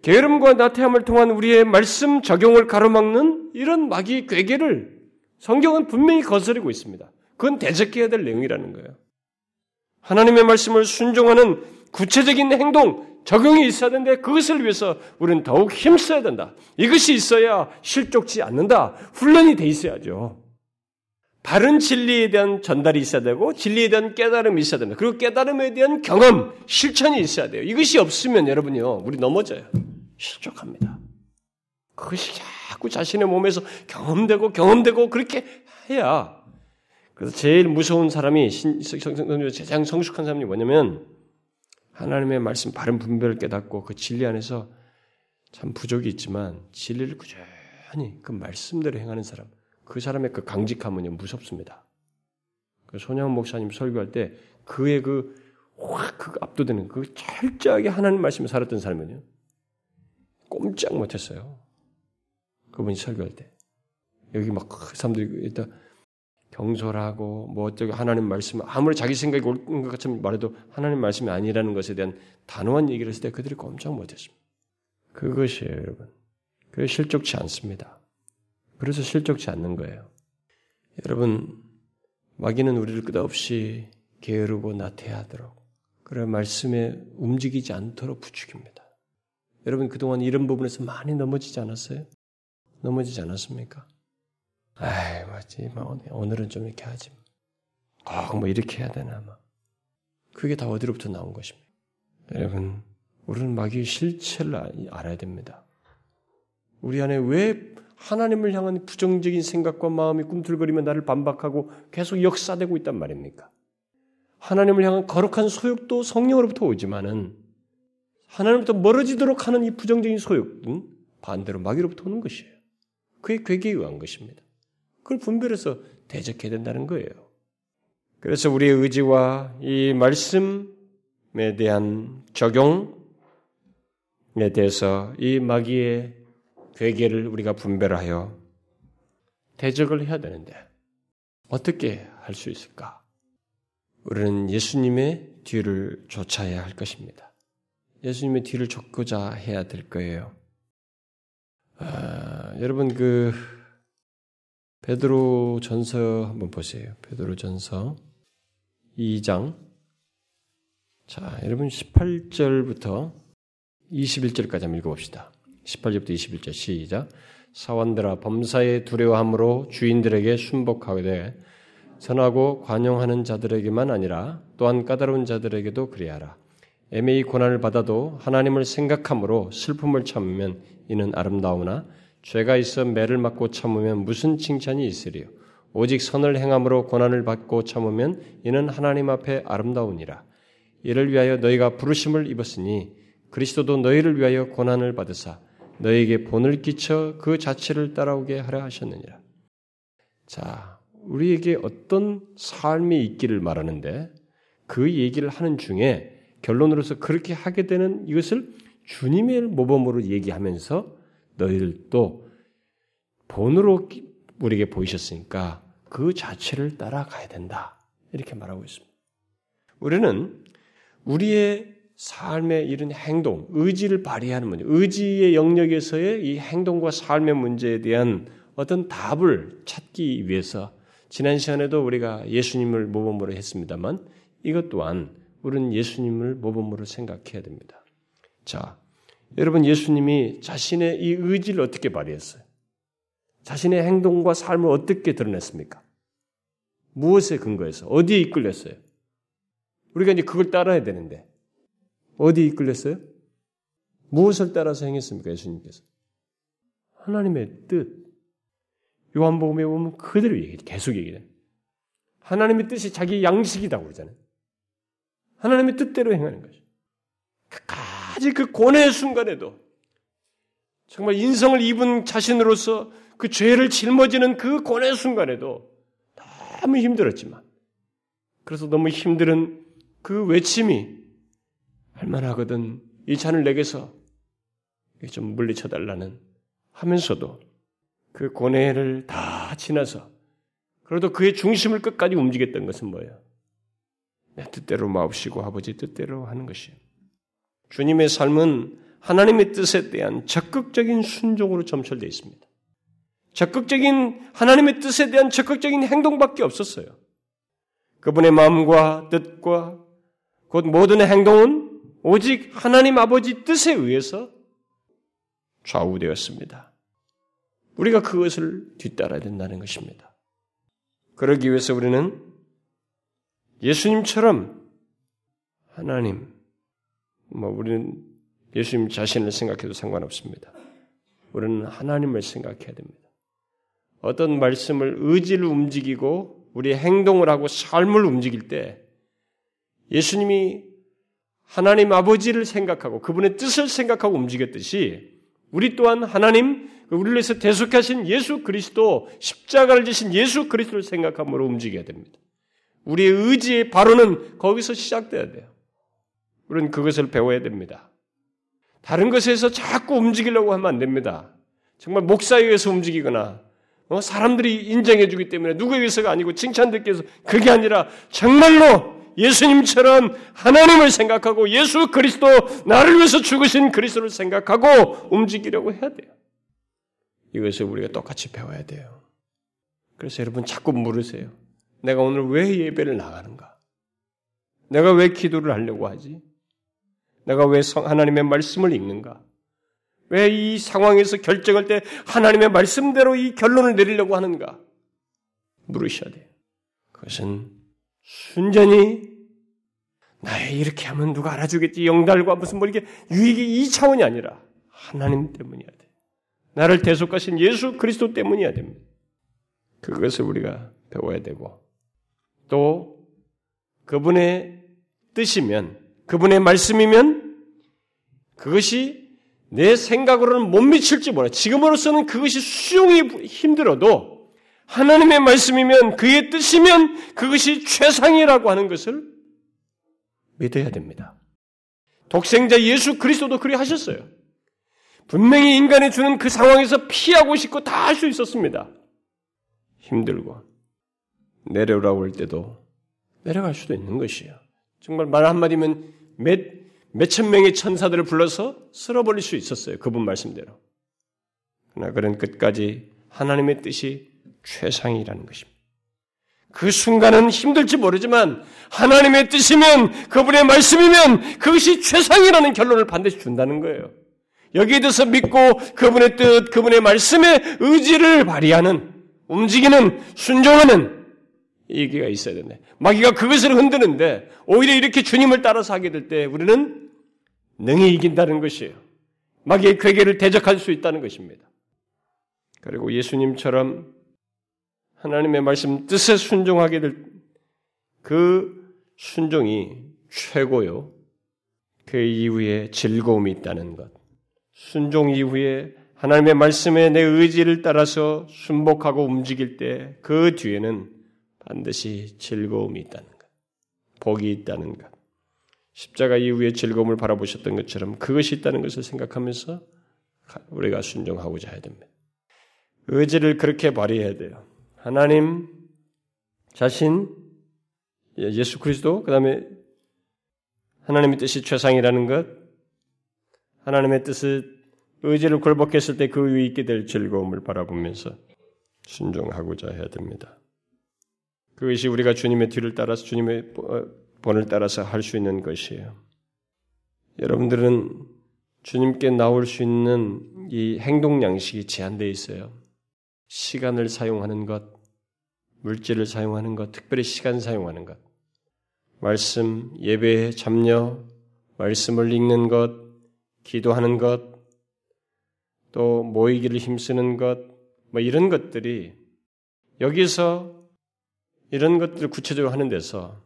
게으름과 나태함을 통한 우리의 말씀 적용을 가로막는 이런 마귀의 괴계를 성경은 분명히 거스르고 있습니다. 그건 대적해야 될 내용이라는 거예요. 하나님의 말씀을 순종하는 구체적인 행동, 적용이 있어야 되는데 그것을 위해서 우리는 더욱 힘써야 된다. 이것이 있어야 실족지 않는다. 훈련이 돼 있어야죠. 바른 진리에 대한 전달이 있어야 되고 진리에 대한 깨달음이 있어야 됩니다. 그리고 깨달음에 대한 경험, 실천이 있어야 돼요. 이것이 없으면 여러분요, 우리 넘어져요. 실족합니다. 그것이 자꾸 자신의 몸에서 경험되고 경험되고 그렇게 해야. 그래서 제일 무서운 사람이 가장 성숙한 사람이 뭐냐면 하나님의 말씀 바른 분별을 깨닫고 그 진리 안에서 참 부족이 있지만 진리를 꾸준히 그 말씀대로 행하는 사람. 그 사람의 그 강직함은요 무섭습니다. 그 손양원 목사님 설교할 때 그의 그 확 그 압도되는 그 철저하게 하나님 말씀을 살았던 사람은요 꼼짝 못했어요. 그분이 설교할 때 여기 막 그 사람들이 일단 경솔하고 뭐 어쩌고 하나님 말씀 아무리 자기 생각이 옳은 것 같으면 말해도 하나님 말씀이 아니라는 것에 대한 단호한 얘기를 했을 때 그들이 꼼짝 못했습니다. 그것이에요, 여러분. 그래 실족치 않습니다. 그래서 실족치 않는 거예요. 여러분, 마귀는 우리를 끝없이 게으르고 나태하도록, 그런 말씀에 움직이지 않도록 부추깁니다. 여러분, 그동안 이런 부분에서 많이 넘어지지 않았어요? 넘어지지 않았습니까? 아이, 맞지. 뭐, 오늘은 좀 이렇게 하지. 꼭뭐 이렇게 해야 되나, 뭐. 그게 다 어디로부터 나온 것입니까? 여러분, 우리는 마귀의 실체를 알아야 됩니다. 우리 안에 왜 하나님을 향한 부정적인 생각과 마음이 꿈틀거리며 나를 반박하고 계속 역사되고 있단 말입니까? 하나님을 향한 거룩한 소욕도 성령으로부터 오지만은 하나님부터 멀어지도록 하는 이 부정적인 소욕은 반대로 마귀로부터 오는 것이에요. 그게 괴계에 의한 것입니다. 그걸 분별해서 대적해야 된다는 거예요. 그래서 우리의 의지와 이 말씀에 대한 적용에 대해서 이 마귀의 괴계를 우리가 분별하여 대적을 해야 되는데 어떻게 할 수 있을까? 우리는 예수님의 뒤를 쫓아야 할 것입니다. 예수님의 뒤를 쫓고자 해야 될 거예요. 아, 여러분 그 베드로 전서 한번 보세요. 베드로 전서 2장 자, 여러분 18절부터 21절까지 한번 읽어봅시다. 18절부터 21절 시작. 사원들아 범사에 두려워함으로 주인들에게 순복하되 선하고 관용하는 자들에게만 아니라 또한 까다로운 자들에게도 그리하라. 애매히 고난을 받아도 하나님을 생각함으로 슬픔을 참으면 이는 아름다우나 죄가 있어 매를 맞고 참으면 무슨 칭찬이 있으리요. 오직 선을 행함으로 고난을 받고 참으면 이는 하나님 앞에 아름다우니라. 이를 위하여 너희가 부르심을 입었으니 그리스도도 너희를 위하여 고난을 받으사 너에게 본을 끼쳐 그 자체를 따라오게 하려 하셨느니라. 자, 우리에게 어떤 삶이 있기를 말하는데 그 얘기를 하는 중에 결론으로서 그렇게 하게 되는 이것을 주님의 모범으로 얘기하면서 너희들도 본으로 우리에게 보이셨으니까 그 자체를 따라가야 된다. 이렇게 말하고 있습니다. 우리는 우리의 삶의 이런 행동, 의지를 발휘하는 문제, 의지의 영역에서의 이 행동과 삶의 문제에 대한 어떤 답을 찾기 위해서 지난 시간에도 우리가 예수님을 모범으로 했습니다만 이것 또한 우리는 예수님을 모범으로 생각해야 됩니다. 자, 여러분 예수님이 자신의 이 의지를 어떻게 발휘했어요? 자신의 행동과 삶을 어떻게 드러냈습니까? 무엇에 근거해서 어디에 이끌렸어요? 우리가 이제 그걸 따라야 되는데 어디 이끌렸어요? 무엇을 따라서 행했습니까? 예수님께서. 하나님의 뜻. 요한복음에 보면 그대로 얘기해. 계속 얘기해. 하나님의 뜻이 자기 양식이라고 그러잖아요. 하나님의 뜻대로 행하는 거죠. 끝까지 그 고뇌의 순간에도 정말 인성을 입은 자신으로서 그 죄를 짊어지는 그 고뇌의 순간에도 너무 힘들었지만 그래서 너무 힘든 그 외침이 할만하거든 이 잔을 내게서 좀 물리쳐 달라는 하면서도 그 고뇌를 다 지나서 그래도 그의 중심을 끝까지 움직였던 것은 뭐예요? 내 뜻대로 마옵시고 아버지 뜻대로 하는 것이에요. 주님의 삶은 하나님의 뜻에 대한 적극적인 순종으로 점철되어 있습니다. 적극적인 하나님의 뜻에 대한 적극적인 행동밖에 없었어요. 그분의 마음과 뜻과 곧 모든 행동은 오직 하나님 아버지 뜻에 의해서 좌우되었습니다. 우리가 그것을 뒤따라야 된다는 것입니다. 그러기 위해서 우리는 예수님처럼 하나님, 뭐 우리는 예수님 자신을 생각해도 상관없습니다. 우리는 하나님을 생각해야 됩니다. 어떤 말씀을 의지를 움직이고 우리 행동을 하고 삶을 움직일 때 예수님이 하나님 아버지를 생각하고 그분의 뜻을 생각하고 움직였듯이 우리 또한 하나님 우리를 위해서 대속하신 예수 그리스도 십자가를 지신 예수 그리스도를 생각함으로 움직여야 됩니다. 우리의 의지의 바로는 거기서 시작돼야 돼요. 우리는 그것을 배워야 됩니다. 다른 것에서 자꾸 움직이려고 하면 안 됩니다. 정말 목사에 의해서 움직이거나 어? 사람들이 인정해 주기 때문에 누구에 의해서가 아니고 칭찬듣기 위해서 그게 아니라 정말로 예수님처럼 하나님을 생각하고 예수 그리스도 나를 위해서 죽으신 그리스도를 생각하고 움직이려고 해야 돼요. 이것을 우리가 똑같이 배워야 돼요. 그래서 여러분 자꾸 물으세요. 내가 오늘 왜 예배를 나가는가? 내가 왜 기도를 하려고 하지? 내가 왜 하나님의 말씀을 읽는가? 왜 이 상황에서 결정할 때 하나님의 말씀대로 이 결론을 내리려고 하는가? 물으셔야 돼요. 그것은 순전히 나의 이렇게 하면 누가 알아주겠지 영달과 무슨 뭐 이렇게 유익이 이 차원이 아니라 하나님 때문이어야 돼. 나를 대속하신 예수 그리스도 때문이어야 됩니다. 그것을 우리가 배워야 되고 또 그분의 뜻이면 그분의 말씀이면 그것이 내 생각으로는 못 미칠지 몰라. 지금으로서는 그것이 수용이 힘들어도 하나님의 말씀이면 그의 뜻이면 그것이 최상이라고 하는 것을 믿어야 됩니다. 독생자 예수 그리스도도 그리 하셨어요. 분명히 인간이 주는 그 상황에서 피하고 싶고 다 할 수 있었습니다. 힘들고 내려오라고 할 때도 내려갈 수도 있는 것이에요. 정말 말 한마디면 몇, 몇천 명의 천사들을 불러서 쓸어버릴 수 있었어요. 그분 말씀대로. 그러나 그런 끝까지 하나님의 뜻이 최상이라는 것입니다. 그 순간은 힘들지 모르지만 하나님의 뜻이면 그분의 말씀이면 그것이 최상이라는 결론을 반드시 준다는 거예요. 여기에 대해서 믿고 그분의 뜻, 그분의 말씀에 의지를 발휘하는, 움직이는, 순종하는 얘기가 있어야 된다. 마귀가 그것을 흔드는데 오히려 이렇게 주님을 따라서 하게 될 때 우리는 능히 이긴다는 것이에요. 마귀의 괴계를 대적할 수 있다는 것입니다. 그리고 예수님처럼 하나님의 말씀 뜻에 순종하게 될 그 순종이 최고요. 그 이후에 즐거움이 있다는 것. 순종 이후에 하나님의 말씀에 내 의지를 따라서 순복하고 움직일 때 그 뒤에는 반드시 즐거움이 있다는 것, 복이 있다는 것. 십자가 이후에 즐거움을 바라보셨던 것처럼 그것이 있다는 것을 생각하면서 우리가 순종하고자 해야 됩니다. 의지를 그렇게 발휘해야 돼요. 하나님 자신, 예수 그리스도, 그 다음에 하나님의 뜻이 최상이라는 것, 하나님의 뜻을 의지를 굴복했을 때 그 위에 있게 될 즐거움을 바라보면서 순종하고자 해야 됩니다. 그것이 우리가 주님의 뒤를 따라서 주님의 번을 따라서 할 수 있는 것이에요. 여러분들은 주님께 나올 수 있는 이 행동 양식이 제한되어 있어요. 시간을 사용하는 것, 물질을 사용하는 것, 특별히 시간 사용하는 것, 말씀, 예배에 참여, 말씀을 읽는 것, 기도하는 것, 또 모이기를 힘쓰는 것, 뭐 이런 것들이 여기서 이런 것들을 구체적으로 하는 데서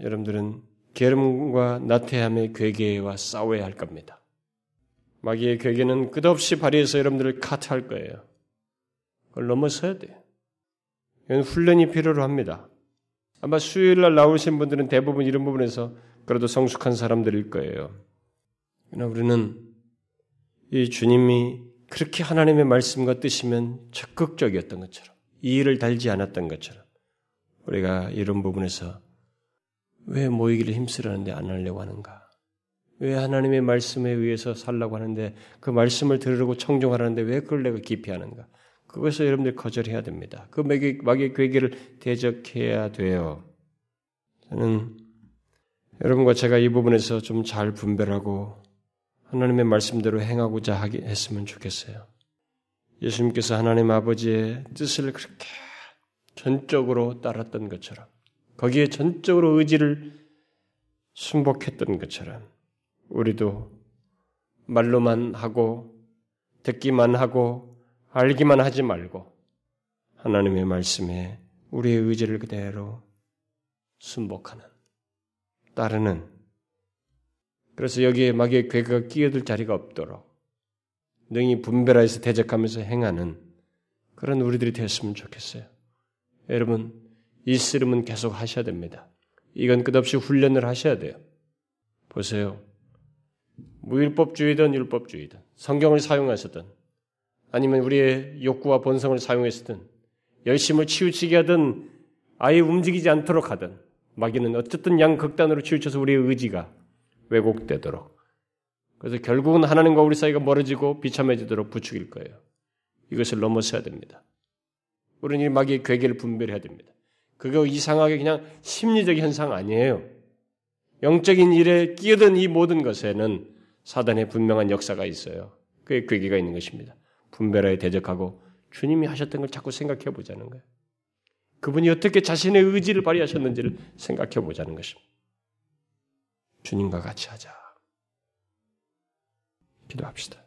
여러분들은 게으름과 나태함의 괴계와 싸워야 할 겁니다. 마귀의 괴계는 끝없이 발휘해서 여러분들을 카트할 거예요. 그걸 넘어서야 돼요. 이건 훈련이 필요로 합니다. 아마 수요일 날 나오신 분들은 대부분 이런 부분에서 그래도 성숙한 사람들일 거예요. 그러나 우리는 이 주님이 그렇게 하나님의 말씀과 뜻이면 적극적이었던 것처럼 이의를 달지 않았던 것처럼 우리가 이런 부분에서 왜 모이기를 힘쓰려는데 안 하려고 하는가? 왜 하나님의 말씀에 의해서 살라고 하는데 그 말씀을 들으려고 청종하라는데 왜 그걸 내가 기피하는가? 그것을 여러분들이 거절해야 됩니다. 그 마귀, 마귀의 괴계를 대적해야 돼요. 저는 여러분과 제가 이 부분에서 좀 잘 분별하고 하나님의 말씀대로 행하고자 하게 했으면 좋겠어요. 예수님께서 하나님 아버지의 뜻을 그렇게 전적으로 따랐던 것처럼 거기에 전적으로 의지를 순복했던 것처럼 우리도 말로만 하고 듣기만 하고 알기만 하지 말고 하나님의 말씀에 우리의 의지를 그대로 순복하는 따르는 그래서 여기에 마귀의 괴가 끼어들 자리가 없도록 능히 분별하여서 대적하면서 행하는 그런 우리들이 됐으면 좋겠어요. 여러분 이 쓰름은 계속 하셔야 됩니다. 이건 끝없이 훈련을 하셔야 돼요. 보세요. 무율법주의든 율법주의든 성경을 사용하셨든 아니면 우리의 욕구와 본성을 사용했든 열심을 치우치게 하든 아예 움직이지 않도록 하든 마귀는 어쨌든 양 극단으로 치우쳐서 우리의 의지가 왜곡되도록 그래서 결국은 하나님과 우리 사이가 멀어지고 비참해지도록 부추길 거예요. 이것을 넘어서야 됩니다. 우리는 이 마귀의 괴계를 분별해야 됩니다. 그거 이상하게 그냥 심리적 현상 아니에요. 영적인 일에 끼어든 이 모든 것에는 사단의 분명한 역사가 있어요. 그의 괴기가 있는 것입니다. 분별하에 대적하고 주님이 하셨던 걸 자꾸 생각해 보자는 거예요. 그분이 어떻게 자신의 의지를 발휘하셨는지를 생각해 보자는 것입니다. 주님과 같이 하자. 기도합시다.